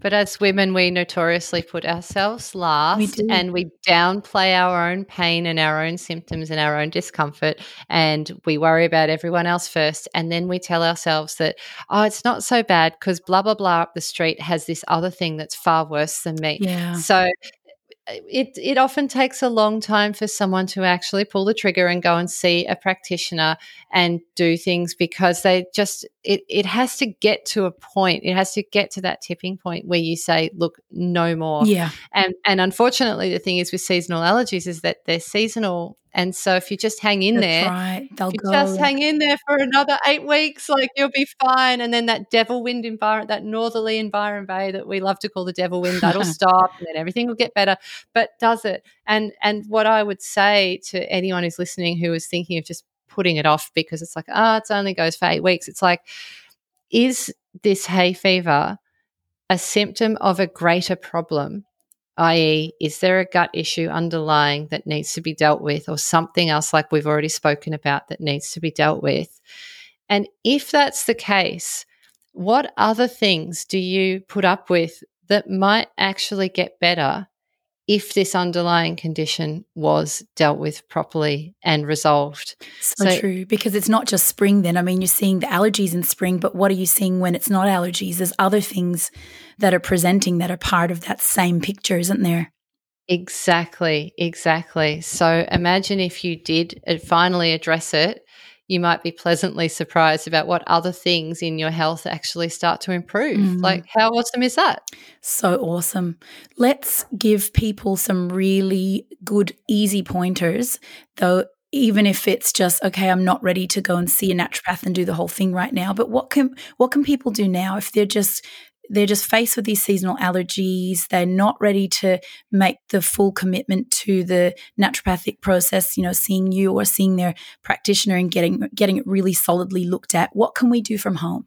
But as women, we notoriously put ourselves last we and we downplay our own pain and our own symptoms and our own discomfort. And we worry about everyone else first. And then we tell ourselves that, oh, it's not so bad because blah, blah, blah up the street has this other thing that's far worse than me. Yeah. So it it often takes a long time for someone to actually pull the trigger and go and see a practitioner and do things because they just it it has to get to a point it has to get to that tipping point where you say look no more. Yeah. And and unfortunately the thing is with seasonal allergies is that they're seasonal and so if you just hang in That's there, right. They'll you go. just hang in there for another eight weeks, like you'll be fine. And then that devil wind environment, that northerly environment bay that we love to call the devil wind, that'll *laughs* stop and then everything will get better. But does it? And and what I would say to anyone who's listening who is thinking of just putting it off because it's like, ah, oh, it only goes for eight weeks. It's like, is this hay fever a symptom of a greater problem i.e., is there a gut issue underlying that needs to be dealt with, or something else like we've already spoken about that needs to be dealt with? And if that's the case, what other things do you put up with that might actually get better if this underlying condition was dealt with properly and resolved. So, so, true, because it's not just spring then. I mean, you're seeing the allergies in spring, but what are you seeing when it's not allergies? There's other things that are presenting that are part of that same picture, isn't there? Exactly, exactly. So imagine if you did uh, finally address it you might be pleasantly surprised about what other things in your health actually start to improve. Mm. Like, how awesome is that? So awesome. Let's give people some really good, easy pointers, though. Even if it's just okay, I'm not ready to go and see a naturopath and do the whole thing right now. But what can what can people do now if they're just they're just faced with these seasonal allergies. They're not ready to make the full commitment to the naturopathic process, you know, seeing you or seeing their practitioner and getting getting it really solidly looked at. What can we do from home?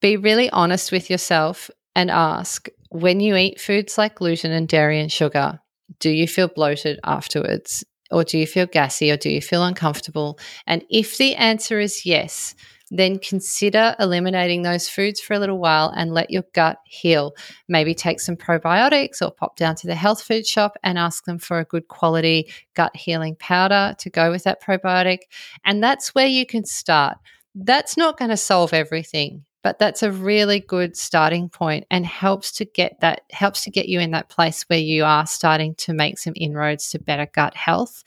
Be really honest with yourself and ask when you eat foods like gluten and dairy and sugar, do you feel bloated afterwards? Or do you feel gassy or do you feel uncomfortable? And if the answer is yes, then consider eliminating those foods for a little while and let your gut heal. Maybe take some probiotics or pop down to the health food shop and ask them for a good quality gut healing powder to go with that probiotic. And that's where you can start. That's not going to solve everything but that's a really good starting point and helps to get that helps to get you in that place where you are starting to make some inroads to better gut health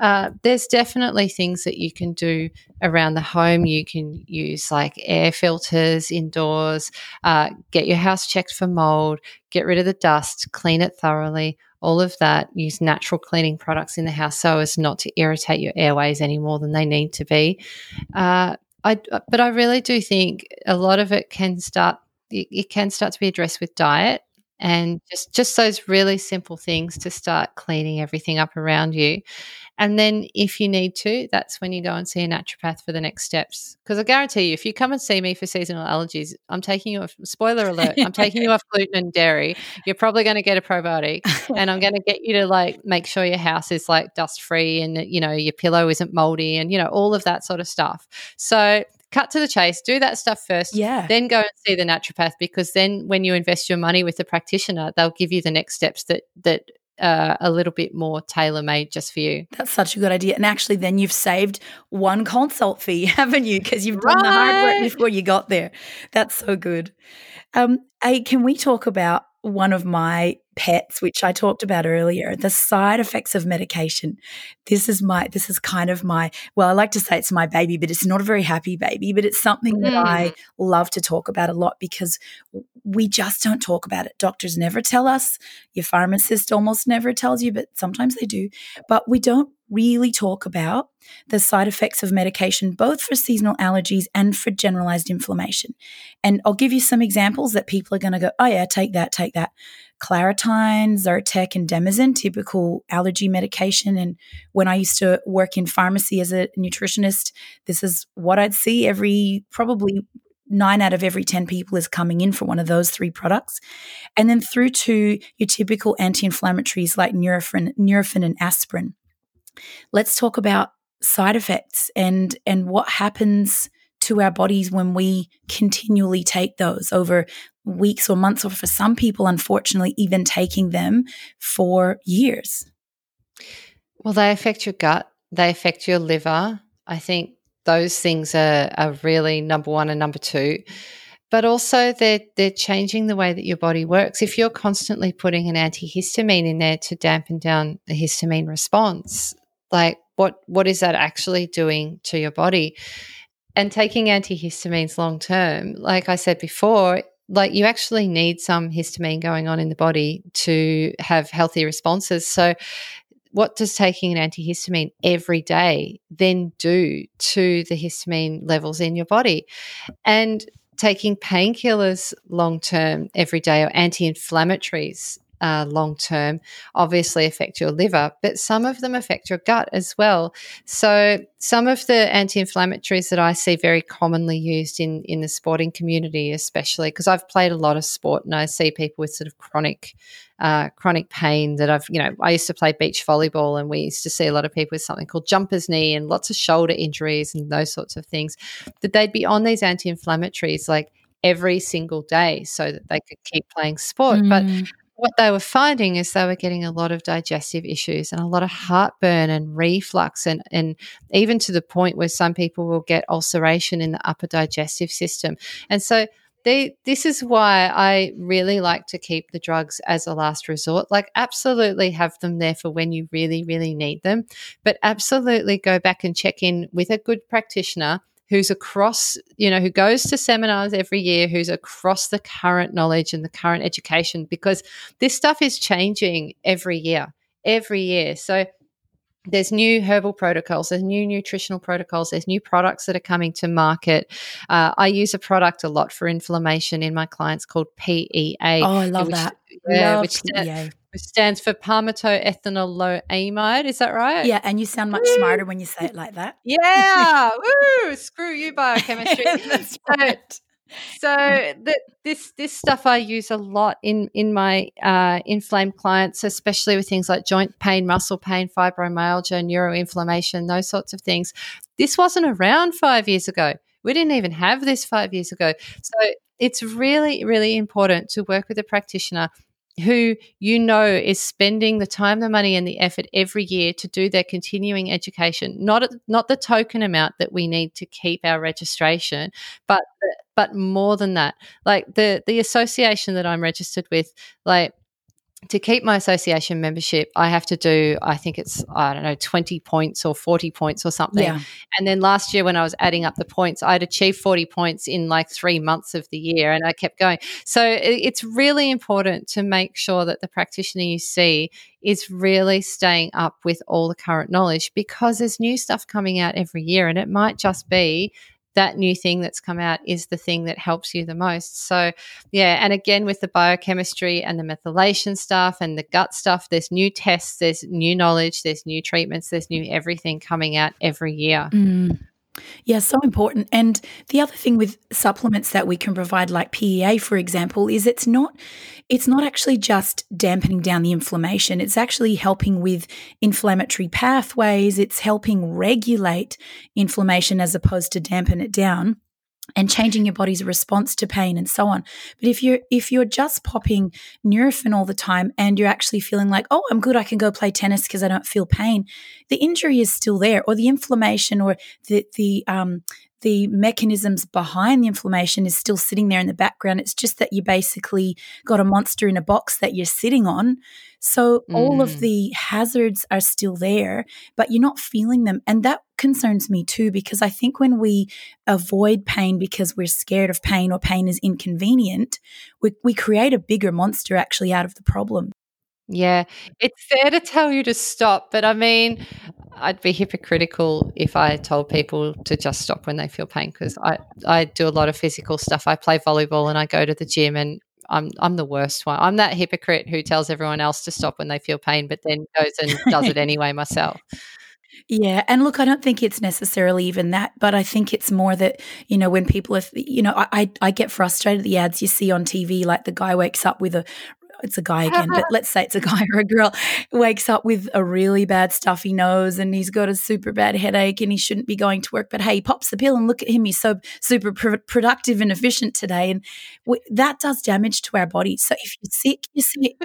uh, there's definitely things that you can do around the home. You can use like air filters indoors, uh, get your house checked for mold, get rid of the dust, clean it thoroughly. All of that, use natural cleaning products in the house so as not to irritate your airways any more than they need to be. Uh, I, but I really do think a lot of it can start. It can start to be addressed with diet and just just those really simple things to start cleaning everything up around you and then if you need to, that's when you go and see a naturopath for the next steps. Because I guarantee you, if you come and see me for seasonal allergies, I'm taking you off, spoiler alert, I'm taking you off *laughs* gluten and dairy. You're probably going to get a probiotic *laughs* and I'm going to get you to like make sure your house is like dust free and, you know, your pillow isn't moldy and, you know, all of that sort of stuff. So cut to the chase, do that stuff first. Yeah. Then go and see the naturopath because then when you invest your money with the practitioner, they'll give you the next steps that that uh, a little bit more tailor made just for you. That's such a good idea. And actually, then you've saved one consult fee, *laughs* haven't you? Because you've done right. the hard work before you got there. That's so good. Um, hey, can we talk about one of my pets, which I talked about earlier, the side effects of medication. This is my, this is kind of my, well, I like to say it's my baby, but it's not a very happy baby, but it's something mm. that I mm. love to talk about a lot because we just don't talk about it. Doctors never tell us. Your pharmacist almost never tells you, but sometimes they do. But we don't really talk about the side effects of medication, both for seasonal allergies and for generalized inflammation. And I'll give you some examples that people are going to go, oh, yeah, take that, take that. Claratyne, Zyrtec, and Demazin, typical allergy medication. And when I used to work in pharmacy as a nutritionist, this is what I'd see every probably nine out of every 10 people is coming in for one of those three products. And then through to your typical anti inflammatories like Nurofen, Nurofen and aspirin. Let's talk about side effects and, and what happens to our bodies when we continually take those over weeks or months, or for some people, unfortunately, even taking them for years? Well, they affect your gut, they affect your liver. I think those things are, are really number one and number two. But also, they're, they're changing the way that your body works. If you're constantly putting an antihistamine in there to dampen down the histamine response, like what what is that actually doing to your body? And taking antihistamines long term, like I said before, like you actually need some histamine going on in the body to have healthy responses. So what does taking an antihistamine every day then do to the histamine levels in your body? And taking painkillers long term every day or anti inflammatories uh, long term obviously affect your liver, but some of them affect your gut as well. So, some of the anti inflammatories that I see very commonly used in, in the sporting community, especially because I've played a lot of sport and I see people with sort of chronic. Uh, chronic pain that I've, you know, I used to play beach volleyball and we used to see a lot of people with something called jumper's knee and lots of shoulder injuries and those sorts of things, that they'd be on these anti inflammatories like every single day so that they could keep playing sport. Mm. But what they were finding is they were getting a lot of digestive issues and a lot of heartburn and reflux and, and even to the point where some people will get ulceration in the upper digestive system. And so they, this is why I really like to keep the drugs as a last resort. Like, absolutely have them there for when you really, really need them, but absolutely go back and check in with a good practitioner who's across, you know, who goes to seminars every year, who's across the current knowledge and the current education, because this stuff is changing every year, every year. So there's new herbal protocols, there's new nutritional protocols, there's new products that are coming to market. Uh, I use a product a lot for inflammation in my clients called PEA. Oh, I love which, that. Yeah, love which, PEA which stands for palmito palmitoethanolamide. Is that right? Yeah, and you sound much Woo! smarter when you say it like that. *laughs* Yeah. Woo! Screw you, biochemistry. *laughs* That's right. So the, this this stuff I use a lot in in my uh, inflamed clients, especially with things like joint pain, muscle pain, fibromyalgia, neuroinflammation, those sorts of things. This wasn't around five years ago. We didn't even have this five years ago. So it's really, really important to work with a practitioner who you know is spending the time, the money, and the effort every year to do their continuing education. Not not the token amount that we need to keep our registration, but but more than that. Like the the association that I'm registered with, like to keep my association membership, I have to do, I think it's, I don't know, 20 points or 40 points or something. Yeah. And then last year, when I was adding up the points, I'd achieved 40 points in like three months of the year and I kept going. So it's really important to make sure that the practitioner you see is really staying up with all the current knowledge because there's new stuff coming out every year and it might just be that new thing that's come out is the thing that helps you the most. So, yeah, and again, with the biochemistry and the methylation stuff and the gut stuff, there's new tests, there's new knowledge, there's new treatments, there's new everything coming out every year. Mm. Yeah, so important. And the other thing with supplements that we can provide like PEA for example is it's not it's not actually just dampening down the inflammation. It's actually helping with inflammatory pathways. It's helping regulate inflammation as opposed to dampen it down and changing your body's response to pain and so on. But if you're if you're just popping Nurofen all the time and you're actually feeling like, oh, I'm good, I can go play tennis because I don't feel pain, the injury is still there, or the inflammation, or the the um, the mechanisms behind the inflammation is still sitting there in the background. It's just that you basically got a monster in a box that you're sitting on. So mm. all of mm. the hazards are still there, but you're not feeling them. And that concerns me too, because I think when we avoid pain because we're scared of pain or pain is inconvenient, we, we create a bigger monster actually out of the problem. Yeah, it's fair to tell you to stop, but I mean, I'd be hypocritical if I told people to just stop when they feel pain because I, I do a lot of physical stuff. I play volleyball and I go to the gym and I'm I'm the worst one. I'm that hypocrite who tells everyone else to stop when they feel pain, but then goes and does it *laughs* anyway myself. Yeah. And look, I don't think it's necessarily even that, but I think it's more that, you know, when people are, you know, I, I get frustrated the ads you see on TV, like the guy wakes up with a it's a guy again, but *laughs* let's say it's a *laughs* guy or a girl, wakes up with a really bad stuffy nose and he's got a super bad headache and he shouldn't be going to work. But hey, he pops the pill and look at him. He's so super pr- productive and efficient today. And w- that does damage to our bodies. So if you're sick, you're sick.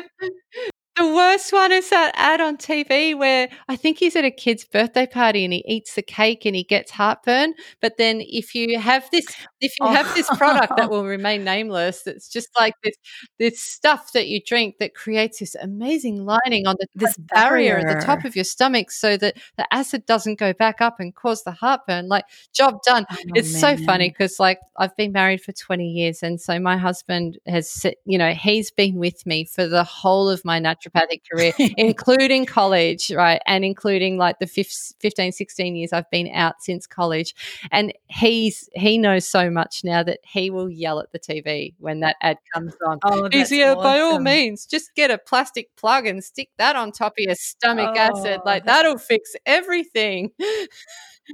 *laughs* The worst one is that ad on TV where I think he's at a kid's birthday party and he eats the cake and he gets heartburn. But then if you have this, if you have this product that oh. will remain nameless, it's just like this this stuff that you drink that creates this amazing lining on the this barrier. barrier at the top of your stomach, so that the acid doesn't go back up and cause the heartburn. Like job done. Oh, it's man. so funny because like I've been married for twenty years, and so my husband has, you know, he's been with me for the whole of my natural naturopathic career, including college, right? And including like the 15, 16 years I've been out since college. And he's he knows so much now that he will yell at the TV when that ad comes on. Oh, yeah, awesome. by all means, just get a plastic plug and stick that on top of your stomach oh, acid. Like that'll fix everything.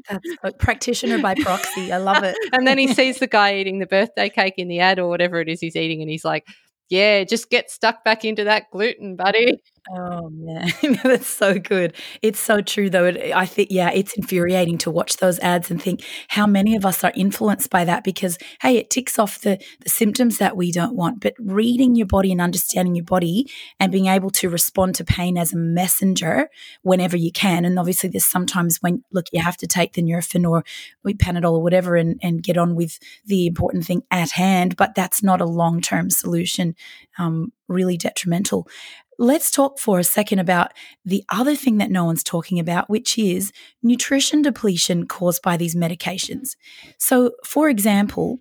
That's a practitioner by proxy. I love it. *laughs* and then he sees the guy eating the birthday cake in the ad or whatever it is he's eating, and he's like, yeah, just get stuck back into that gluten, buddy. Oh man, *laughs* that's so good. It's so true, though. It, I think, yeah, it's infuriating to watch those ads and think how many of us are influenced by that because, hey, it ticks off the the symptoms that we don't want. But reading your body and understanding your body and being able to respond to pain as a messenger whenever you can. And obviously, there's sometimes when look, you have to take the Nurofen or Panadol or whatever and and get on with the important thing at hand. But that's not a long term solution. Um, really detrimental. Let's talk for a second about the other thing that no one's talking about, which is nutrition depletion caused by these medications. So, for example,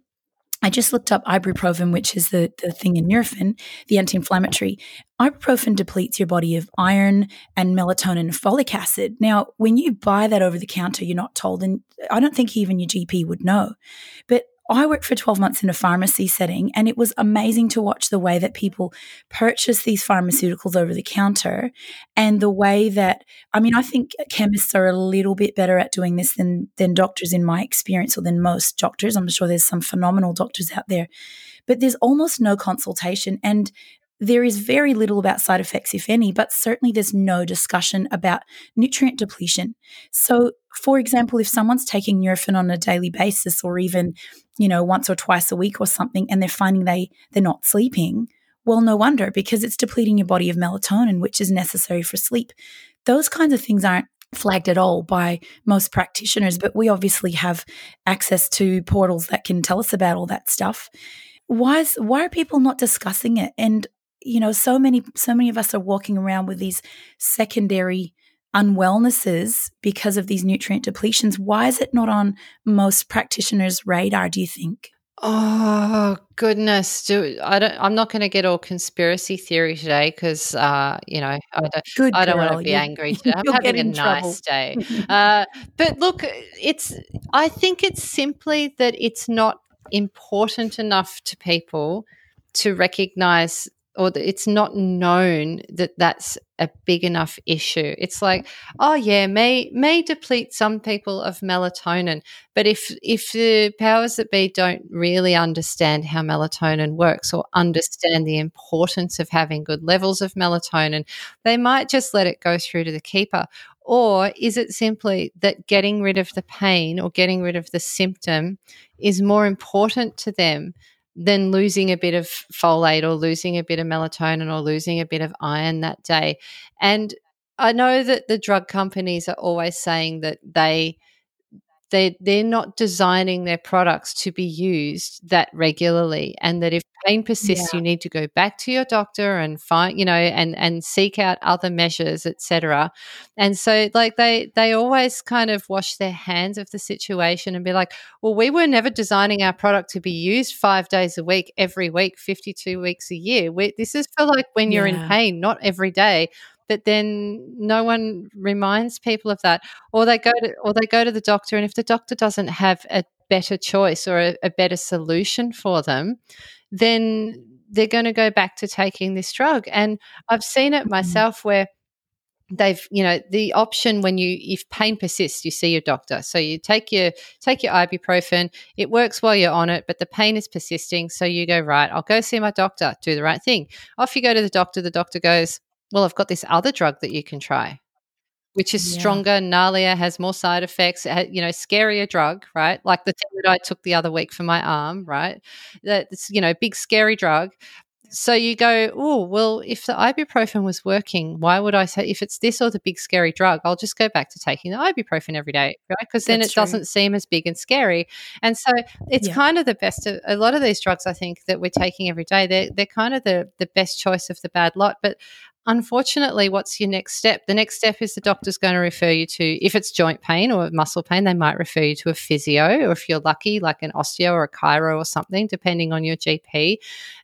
I just looked up ibuprofen, which is the, the thing in Nurofen, the anti inflammatory. Ibuprofen depletes your body of iron and melatonin and folic acid. Now, when you buy that over the counter, you're not told, and I don't think even your GP would know. But I worked for 12 months in a pharmacy setting, and it was amazing to watch the way that people purchase these pharmaceuticals over the counter and the way that, I mean, I think chemists are a little bit better at doing this than, than doctors in my experience or than most doctors. I'm sure there's some phenomenal doctors out there, but there's almost no consultation. And there is very little about side effects, if any, but certainly there's no discussion about nutrient depletion. So, for example, if someone's taking Nurofen on a daily basis or even, you know, once or twice a week or something, and they're finding they, they're not sleeping, well, no wonder because it's depleting your body of melatonin, which is necessary for sleep. Those kinds of things aren't flagged at all by most practitioners, but we obviously have access to portals that can tell us about all that stuff. Why is why are people not discussing it? And you know, so many, so many of us are walking around with these secondary unwellnesses because of these nutrient depletions. Why is it not on most practitioners' radar? Do you think? Oh goodness! Do I don't? I'm not going to get all conspiracy theory today because uh, you know I don't. Good I don't want to be angry *laughs* today. I'm having a nice day. *laughs* uh, but look, it's. I think it's simply that it's not important enough to people to recognize or that it's not known that that's a big enough issue. It's like, mm. oh yeah, may may deplete some people of melatonin, but if if the powers that be don't really understand how melatonin works or understand the importance of having good levels of melatonin, they might just let it go through to the keeper. Or is it simply that getting rid of the pain or getting rid of the symptom is more important to them than losing a bit of folate or losing a bit of melatonin or losing a bit of iron that day. And I know that the drug companies are always saying that they they they're not designing their products to be used that regularly and that if pain persists yeah. you need to go back to your doctor and find you know and and seek out other measures etc and so like they they always kind of wash their hands of the situation and be like well we were never designing our product to be used 5 days a week every week 52 weeks a year we, this is for like when you're yeah. in pain not every day but then no one reminds people of that. Or they go to or they go to the doctor and if the doctor doesn't have a better choice or a, a better solution for them then they're going to go back to taking this drug. And i've seen it mm-hmm. myself where they've you know the option when you if pain persists you see your doctor. So you take your take your ibuprofen it works while you're on it but the pain is persisting. So you go right i'll go see my doctor do the right thing. Off you go to the doctor the doctor goes well, I've got this other drug that you can try, which is yeah. stronger, gnarlier, has more side effects, you know, scarier drug, right? Like the thing that I took the other week for my arm, right? That's, you know, big scary drug. So you go, oh, well, if the ibuprofen was working, why would I say, if it's this or the big scary drug, I'll just go back to taking the ibuprofen every day, right? Because then That's it true. doesn't seem as big and scary. And so it's yeah. kind of the best of a lot of these drugs, I think, that we're taking every day, they're, they're kind of the, the best choice of the bad lot. But unfortunately, what's your next step? The next step is the doctor's going to refer you to, if it's joint pain or muscle pain, they might refer you to a physio, or if you're lucky, like an osteo or a chiro or something, depending on your GP.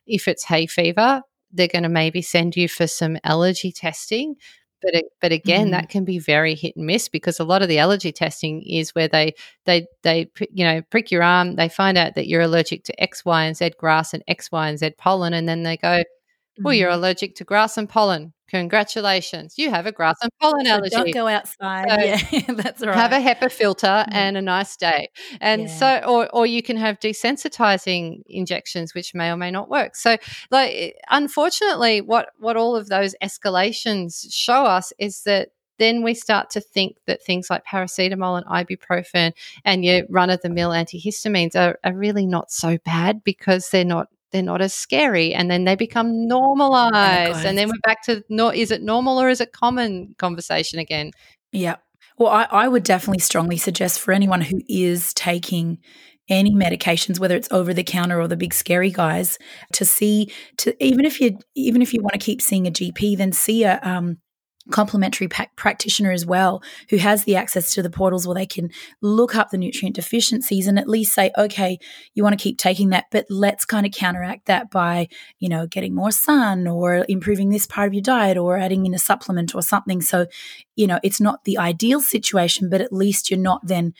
If it's hay fever, they're going to maybe send you for some allergy testing but but again mm-hmm. that can be very hit and miss because a lot of the allergy testing is where they they they you know prick your arm they find out that you're allergic to x y and z grass and x y and z pollen and then they go well you're mm-hmm. allergic to grass and pollen Congratulations, you have a grass and pollen so allergy. Don't go outside. So *laughs* yeah, that's right. Have a HEPA filter and a nice day. And yeah. so, or or you can have desensitizing injections, which may or may not work. So, like, eh, unfortunately, what what all of those escalations show us is that then we start to think that things like paracetamol and ibuprofen and your run of the mill antihistamines are, are really not so bad because they're not they're not as scary and then they become normalized and then we're back to no is it normal or is it common conversation again? Yeah well I, I would definitely strongly suggest for anyone who is taking any medications whether it's over the counter or the big scary guys to see to even if you even if you want to keep seeing a gp then see a um, complementary practitioner as well who has the access to the portals where they can look up the nutrient deficiencies and at least say okay you want to keep taking that but let's kind of counteract that by you know getting more sun or improving this part of your diet or adding in a supplement or something. So you know it's not the ideal situation but at least you're not then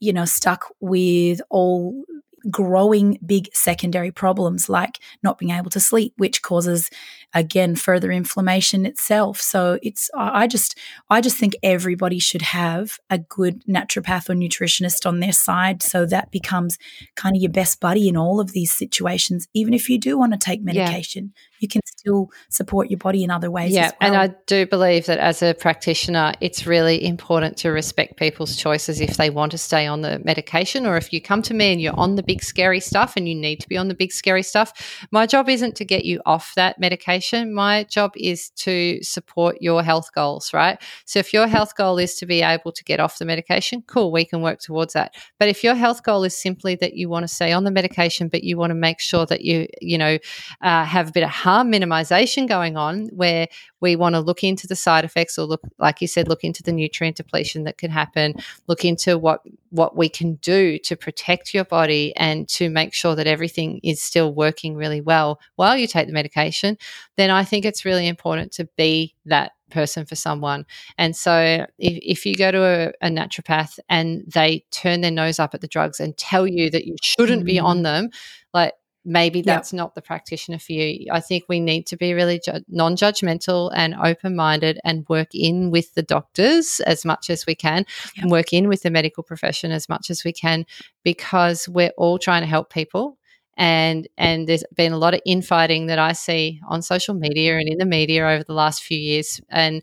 you know stuck with all growing big secondary problems like not being able to sleep, which causes again further inflammation itself. So it's I just I just think everybody should have a good naturopath or nutritionist on their side so that becomes kind of your best buddy in all of these situations. Even if you do want to take medication, yeah. you can still support your body in other ways. Yeah, well. and I do believe that as a practitioner, it's really important to respect people's choices if they want to stay on the medication or if you come to me and you're on the big scary stuff and you need to be on the big scary stuff. My job isn't to get you off that medication. My job is to support your health goals, right? So if your health goal is to be able to get off the medication, cool, we can work towards that. But if your health goal is simply that you want to stay on the medication, but you want to make sure that you, you know, uh, have a bit of harm minimization going on where we want to look into the side effects or look like you said look into the nutrient depletion that could happen look into what what we can do to protect your body and to make sure that everything is still working really well while you take the medication then i think it's really important to be that person for someone. And so if, if you go to a, a, naturopath and they turn their nose up at the drugs and tell you that you shouldn't mm-hmm. be on mm. them, like maybe that's yep. not the practitioner for you. I think we need to be really ju- non judgmental and open minded and work in with the doctors as much as we can yep. and work in with the medical profession as much as we can because we're all trying to help people. And and there's been a lot of infighting that I see on social media and in the media over the last few years. And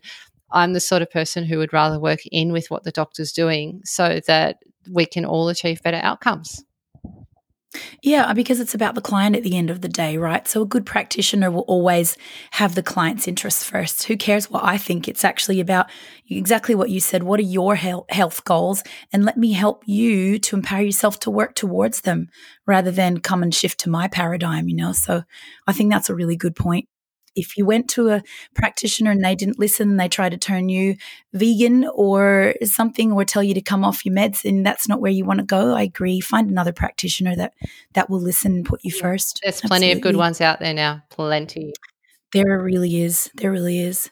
I'm the sort of person who would rather work in with what the doctor's doing so that we can all achieve better outcomes. Yeah, uh, because it's about the client at the end of the day, right? So a good practitioner will always have the client's interests first. Who cares what I think? It's actually about exactly what you said. What are your health goals? And let me help you to empower yourself to work towards them rather than come and shift to my paradigm, you know? So I think that's a really good point if you went to a practitioner and they didn't listen and they try to turn you vegan or something or tell you to come off your meds and that's not where you want to go. I agree. Find another practitioner that that will listen and put you first. There's plenty Absolutely. of good ones out there now. Plenty. There really is. There really is.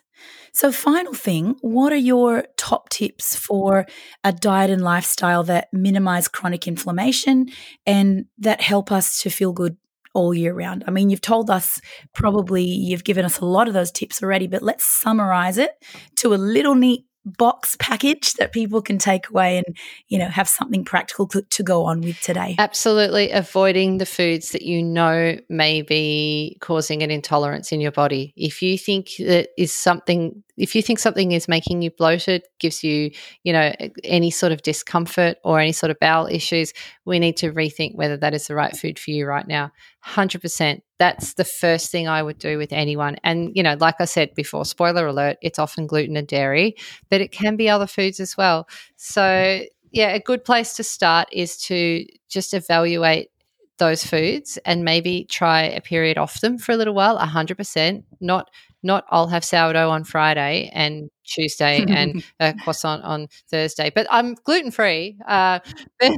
So final thing what are your top tips for a diet and lifestyle that minimize chronic inflammation and that help us to feel good all year round. I mean, you've told us probably you've given us a lot of those tips already, but let's summarize it to a little neat box package that people can take away and you know have something practical to, to, go on with today. Absolutely. Avoiding the foods that you know may be causing an intolerance in your body. If you think that is something if you think something is making you bloated gives you you know any sort of discomfort or any sort of bowel issues we need to rethink whether that is the right food for you right now. 100% that's the first thing I would do with anyone. And, you know, like I said before, spoiler alert, it's often gluten and dairy, but it can be other foods as well. So, yeah, a good place to start is to just evaluate those foods and maybe try a period off them for a little while 100% not not i'll have sourdough on friday and Tuesday and *laughs* a croissant on Thursday. But I'm gluten free. Uh, *laughs*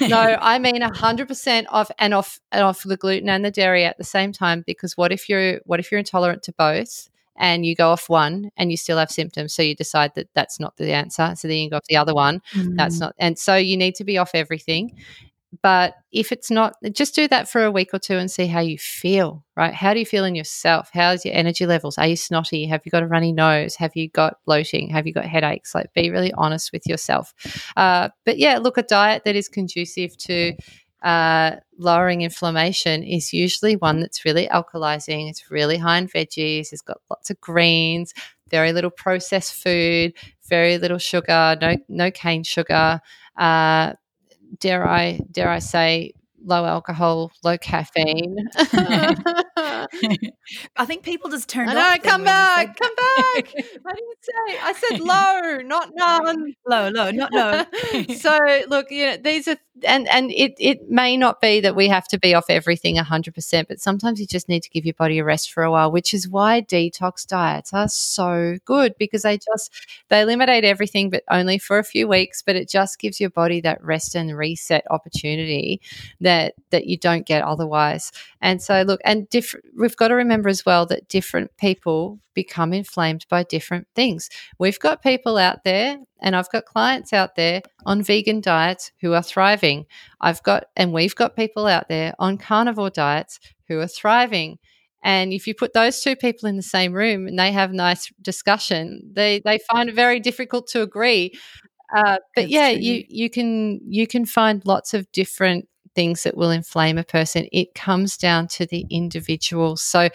no, *laughs* I mean hundred percent off and off and off the gluten and the dairy at the same time. Because what if you're what if you're intolerant to both? and you go off one and you still have symptoms. So you decide that that's not the answer. So then you go off the other one. Mm. That's not. And so you need to be off everything. But if it's not, just do that for a week or two and see how you feel, right? How do you feel in yourself? How's your energy levels? Are you snotty? Have you got a runny nose? Have you got bloating? Have you got headaches? Like, be really honest with yourself. Uh, but yeah, look, a diet that is conducive to uh, lowering inflammation is usually one that's really alkalizing. It's really high in veggies. It's got lots of greens, very little processed food, very little sugar, no no cane sugar. Uh, dare I dare I say low alcohol, low caffeine. *laughs* *laughs* *laughs* I think people just turn. I know. Come back. Come back. *laughs* I didn't say. I said low, not *laughs* none. Low, low, not no. so look, you know, these are and and it it may not be that we have to be off everything 100% but sometimes you just need to give your body a rest for a while which is why detox diets are so good because they just they eliminate everything but only for a few weeks but it just gives your body that rest and reset opportunity that that you don't get otherwise and so look and different we've got to remember as well that different people become inflamed by different things. We've got people out there, and I've got clients out there on vegan diets who are thriving. I've got, and we've got people out there on carnivore diets who are thriving. And if you put those two people in the same room and they have nice discussion, they they find it very difficult to agree. Uh, but That's yeah, true. you you can you can find lots of different things that will inflame a person. It comes down to the individual. So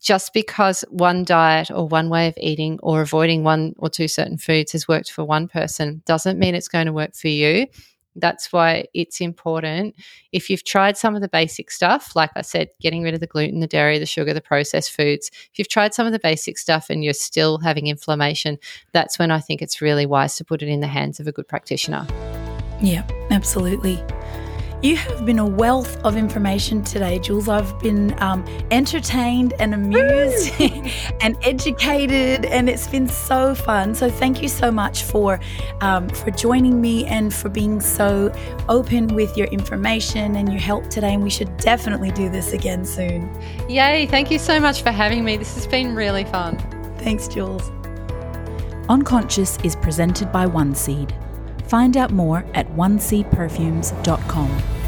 just because one diet or one way of eating or avoiding one or two certain foods has worked for one person doesn't mean it's going to work for you. That's why it's important. If you've tried some of the basic stuff, like I said, getting rid of the gluten, the dairy, the sugar, the processed foods, if you've tried some of the basic stuff and you're still having inflammation, that's when I think it's really wise to put it in the hands of a good practitioner. Yeah, absolutely. You have been a wealth of information today, Jules. I've been um, entertained and amused *laughs* and educated, and it's been so fun. So thank you so much for um, for joining me and for being so open with your information and your help today. And we should definitely do this again soon. Yay! Thank you so much for having me. This has been really fun. Thanks, Jules. Unconscious is presented by One Seed. Find out more at oneseedperfumes.com.